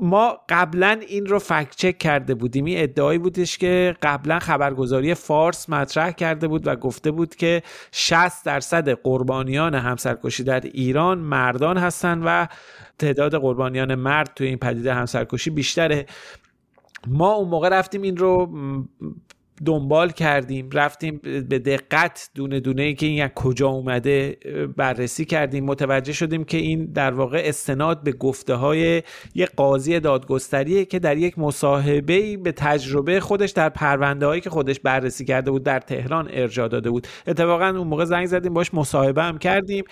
ما قبلا این رو فکت چک کرده بودیم. این ادعایی بودش که قبلا خبرگزاری فارس مطرح کرده بود و گفته بود که 60 درصد قربانیان همسرکشی در ایران مردان هستند و تعداد قربانیان مرد توی این پدیده همسرکشی بیشتره. ما اون موقع رفتیم این رو دنبال کردیم رفتیم به دقت دونه دونه که این از کجا اومده بررسی کردیم. متوجه شدیم که این در واقع استناد به گفته های یک قاضی دادگستریه که در یک مصاحبه به تجربه خودش در پرونده هایی که خودش بررسی کرده بود در تهران ارجاع داده بود. اتفاقا اون موقع زنگ زدیم باش مصاحبه هم کردیم.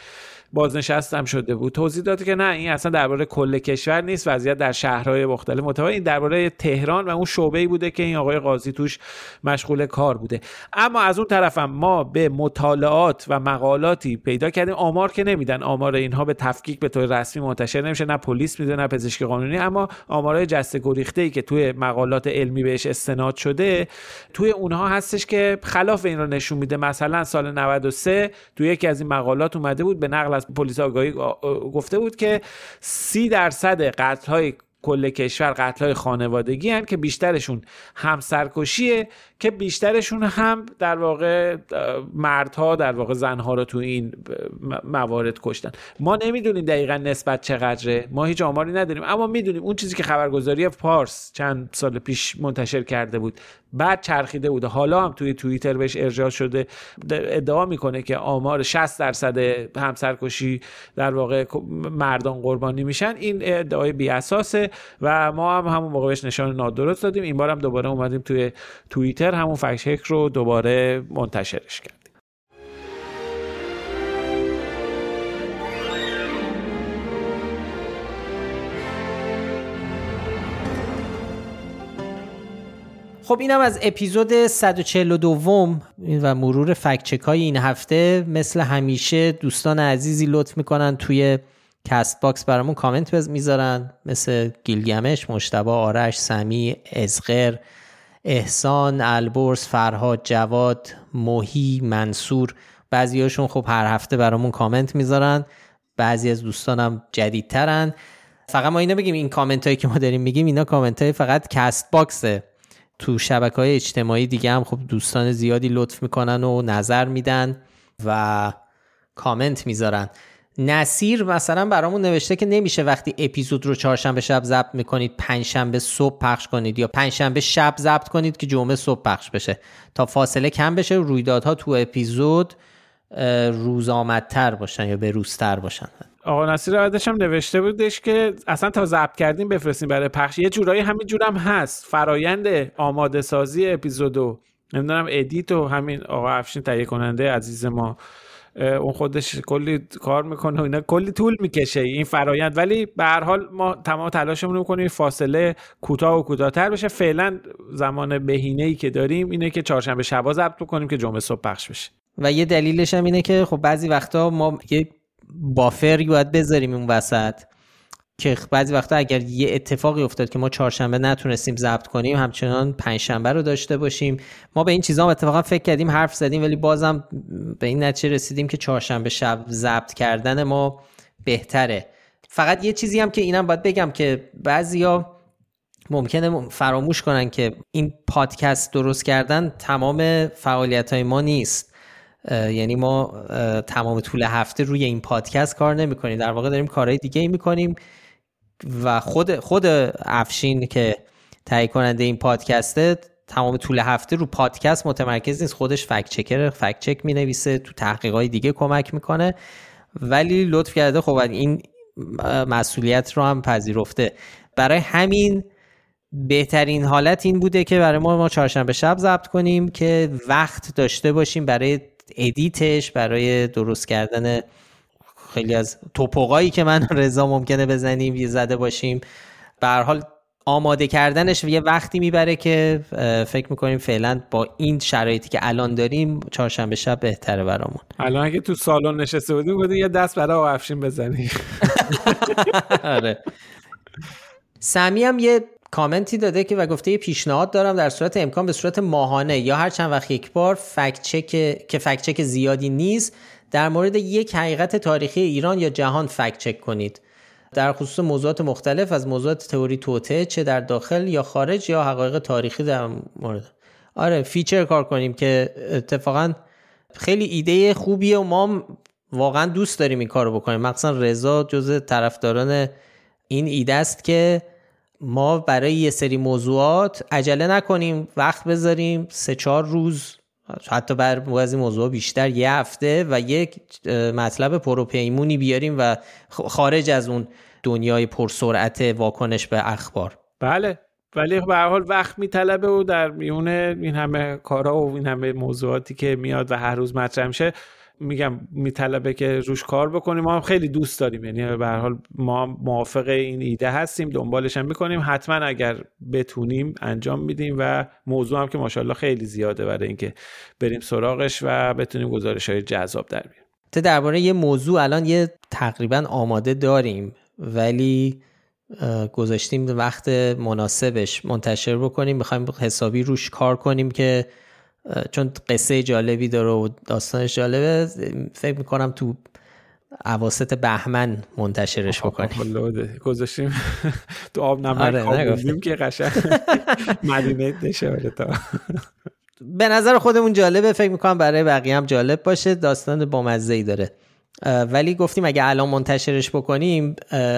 بازنشستم شده بود. توضیح داده که نه این اصلا درباره کل کشور نیست وضعیت در شهرهای مختلف. متفاوت این درباره تهران و اون شعبه ای بوده که این آقای قاضی توش مشغول کار بوده. اما از اون طرفم ما به مطالعات و مقالاتی پیدا کردیم. آمار که نمیدن. آمار اینها به تفکیک به طور رسمی منتشر نمیشه. نه پلیس میده نه پزشکی قانونی. اما آمارهای جسته گریخته ای که توی مقالات علمی بهش استناد شده توی اونها هستش که خلاف این رو نشون میده. مثلا سال 93 توی یکی از این مقالات اومده بود به نقل پلیس آگاهی گفته بود که سی درصد قتل های کل کشور قتل های خانوادگی هن که بیشترشون هم سرکشیه که بیشترشون هم در واقع مردها در واقع زنها رو تو این موارد کشتن. ما نمی‌دونیم دقیقا نسبت چقدره. ما هیچ آماری نداریم. اما می‌دونیم اون چیزی که خبرگزاری پارس چند سال پیش منتشر کرده بود بعد چرخیده بوده حالا هم توی توییتر بهش ارجاع شده. ادعا می‌کنه که آمار 60 درصد همسرکشی در واقع مردان قربانی میشن. این ادعای بی اساسه و ما هم همون موقع بهش نشان نادرست دادیم. این بار هم دوباره اومدیم توی توییتر. همون فکت رو دوباره منتشرش کرد خب اینم از اپیزود 142 و مرور fact check های این هفته مثل همیشه دوستان عزیزی لطف می‌کنن توی CastBox برامون کامنت می‌ذارن. مثل گیلگمش، مجتبی، آرش، سمی، اصغر، احسان، البرز، فرهاد، جواد، موهی، منصور. بعضیاشون خب هر هفته برامون کامنت می‌ذارن. بعضی از دوستانم جدیدترن. فقط ما اینو بگیم این کامنت هایی که ما داریم میگیم اینا کامنت های فقط CastBox ه تو شبکه های اجتماعی دیگه هم خب دوستان زیادی لطف می‌کنن و نظر میدن و کامنت می‌ذارن. نصیر مثلا برامون نوشته که نمیشه وقتی اپیزود رو چهارشنبه شب ضبط می‌کنید پنجشنبه صبح پخش کنید یا پنجشنبه شب ضبط کنید که جمعه صبح پخش بشه. تا فاصله کم بشه رویدادها تو اپیزود روزآمدتر باشن یا به روزتر باشن. آقا نصیر عادش هم نوشته بودش که اصلا تا ضبط کردیم بفرستیم برای پخش. یه جورایی همین جورم هست. فرایند آماده سازی اپیزودو نمی‌دونم edit و همین آقا افشین تهیه کننده عزیز ما. اون خودش کلی کار می‌کنه و اینا. کلی طول می‌کشه این فرایند. ولی به هر حال ما تمام تلاشمون رو می‌کنیم فاصله کوتاه و کوتاهتر بشه. فعلا زمان بهینه ای که داریم اینه که چهارشنبه شبا ضبط کنیم که جمعه صبح پخش بشه. و یه دلیلش هم اینه که خب بعضی وقتا ما یه بافری باید بذاریم اون وسط. که بعضی وقتا اگر یه اتفاقی افتاد که ما چهارشنبه نتونستیم ضبط کنیم همچنان پنجشنبه رو داشته باشیم. ما به این چیزا هم اتفاقا فکر کردیم حرف زدیم ولی بازم به این نتیجه رسیدیم که چهارشنبه شب ضبط کردن ما بهتره. فقط یه چیزی هم که اینم باید بگم که بعضیا ممکنه فراموش کنن که این پادکست درست کردن تمام فعالیت های ما نیست. یعنی ما تمام طول هفته روی این پادکست کار نمی کنیم در واقع داریم کارهای دیگه ای می کنیم و خود خود افشین که تهیه کننده این پادکسته تمام طول هفته رو پادکست متمرکز نیست. خودش فکت چکر فکت چک می نویسه تو تحقیقات دیگه کمک می‌کنه. ولی لطف کرده خب این مسئولیت رو هم پذیرفته. برای همین بهترین حالت این بوده که برای ما ما چهارشنبه شب ضبط کنیم که وقت داشته باشیم برای ادیتش برای درست کردن خیلی از توپقایی که من رضا ممکنه بزنیم یه زده باشیم. به حال آماده کردنش یه وقتی می‌بره که فکر می‌کنیم فعلا با این شرایطی که الان داریم چهارشنبه شب بهتره برامون. الان اگه تو سالن نشسته بودیم بودیم یه دست برای آقا افشین بزنیم. آره. سمی هم یه کامنتی داده که و گفته یه پیشنهاد دارم در صورت امکان به صورت ماهانه یا هر چند وقت یک بار فکت چک که fact check زیادی نیست در مورد یک حقیقت تاریخی ایران یا جهان fact check کنید. در خصوص موضوعات مختلف از موضوعات تئوری توطئه چه در داخل یا خارج یا حقایق تاریخی در مورد. آره feature کار کنیم که اتفاقا خیلی ایده خوبیه و ما واقعا دوست داریم این کارو بکنیم. مخصوصا رضا جز طرفداران این ایده است که ما برای یه سری موضوعات عجله نکنیم وقت بذاریم سه چهار روز حتی بر بعضی موضوع بیشتر یه هفته و یک مطلب پروپیمونی بیاریم و خارج از اون دنیای پرسرعت واکنش به اخبار. بله. ولی به هر حال وقت میطلبه و در میون این همه کارا و این همه موضوعاتی که میاد و هر روز مطرح میشه میگم میطلبه که روش کار بکنیم. ما هم خیلی دوست داریم. یعنی به هر حال ما موافق این ایده هستیم. دنبالش هم می‌کنیم. حتما اگر بتونیم انجام میدیم و موضوع هم که ماشاءالله خیلی زیاده برای اینکه بریم سراغش و بتونیم گزارش های جذاب در بیاریم. درباره یه موضوع الان یه تقریبا آماده داریم ولی گذاشتیم وقت مناسبش منتشر بکنیم. می‌خوایم حسابی روش کار کنیم که چون قصه جالبی داره و داستانش جالبه فکر می‌کنم تو عواست بهمن منتشرش بکنیم. گذاشتیم تو آب نمک آره که قشنگ مدینه نشه تا. به نظر خودمون جالبه فکر می‌کنم برای بقیه هم جالب باشه. داستان با ای داره. ولی گفتیم اگه الان منتشرش بکنیم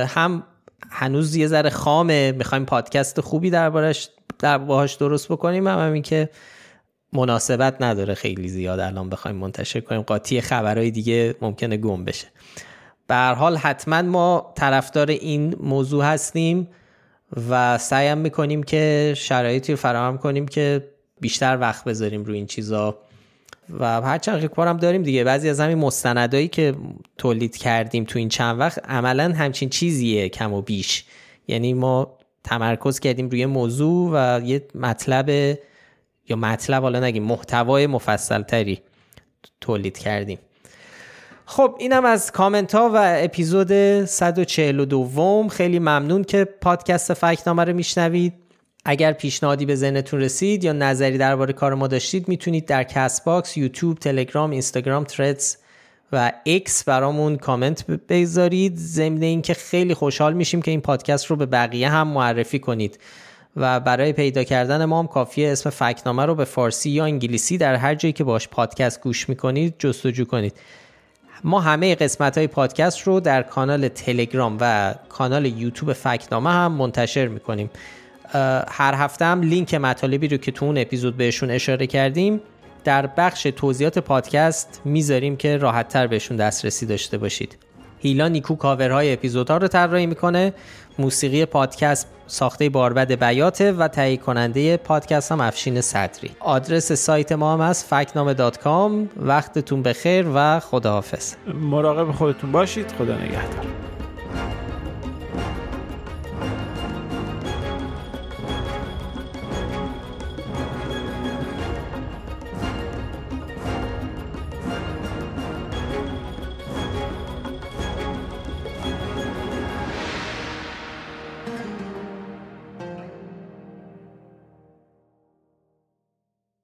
هم هنوز یه ذره خامه. می‌خوایم پادکست خوبی دربارش در باهاش درست بکنیم هم همین که مناسبت نداره خیلی زیاد الان بخوایم منتشر کنیم. قاطی خبرهای دیگه ممکنه گم بشه. به هر حال حتما ما طرفدار این موضوع هستیم و سعیم می‌کنیم که شرایطی رو فراهم کنیم که بیشتر وقت بذاریم روی این چیزا. و هرچند هم داریم دیگه. بعضی از همین مستندایی که تولید کردیم تو این چند وقت عملا همچین چیزیه کم و بیش. یعنی ما تمرکز کردیم روی موضوع و یه مطلب یا مطلب حالا نگیم محتوای مفصل تری تولید کردیم. خب اینم از کامنت ها و اپیزود 142 خیلی ممنون که پادکست فکت‌نامه رو میشنوید. اگر پیشنهادی به ذهنتون رسید یا نظری درباره کار ما داشتید می‌تونید در CastBox، یوتیوب، تلگرام، اینستاگرام، Threads و X برامون کامنت بذارید. ضمن اینکه خیلی خوشحال میشیم که این پادکست رو به بقیه هم معرفی کنید. و برای پیدا کردن ما هم کافیه اسم فکت‌نامه رو به فارسی یا انگلیسی در هر جایی که باش پادکست گوش می‌کنید جستجو کنید. ما همه قسمت های پادکست رو در کانال تلگرام و کانال یوتیوب فکت‌نامه هم منتشر می‌کنیم. هر هفته هم لینک مطالبی رو که تو اون اپیزود بهشون اشاره کردیم در بخش توضیحات پادکست می‌ذاریم که راحت تر بهشون دسترسی داشته باشید. هیلا نیکو کاورهای اپیزودها رو طراحی می‌کنه. موسیقی پادکست ساخته باربد بیاته و تهیه کننده پادکست هم افشین صدری. آدرس سایت ما هم هست فکت‌نامه dot com. وقتتون بخیر و خداحافظ. مراقب خودتون باشید. خدا نگهدار.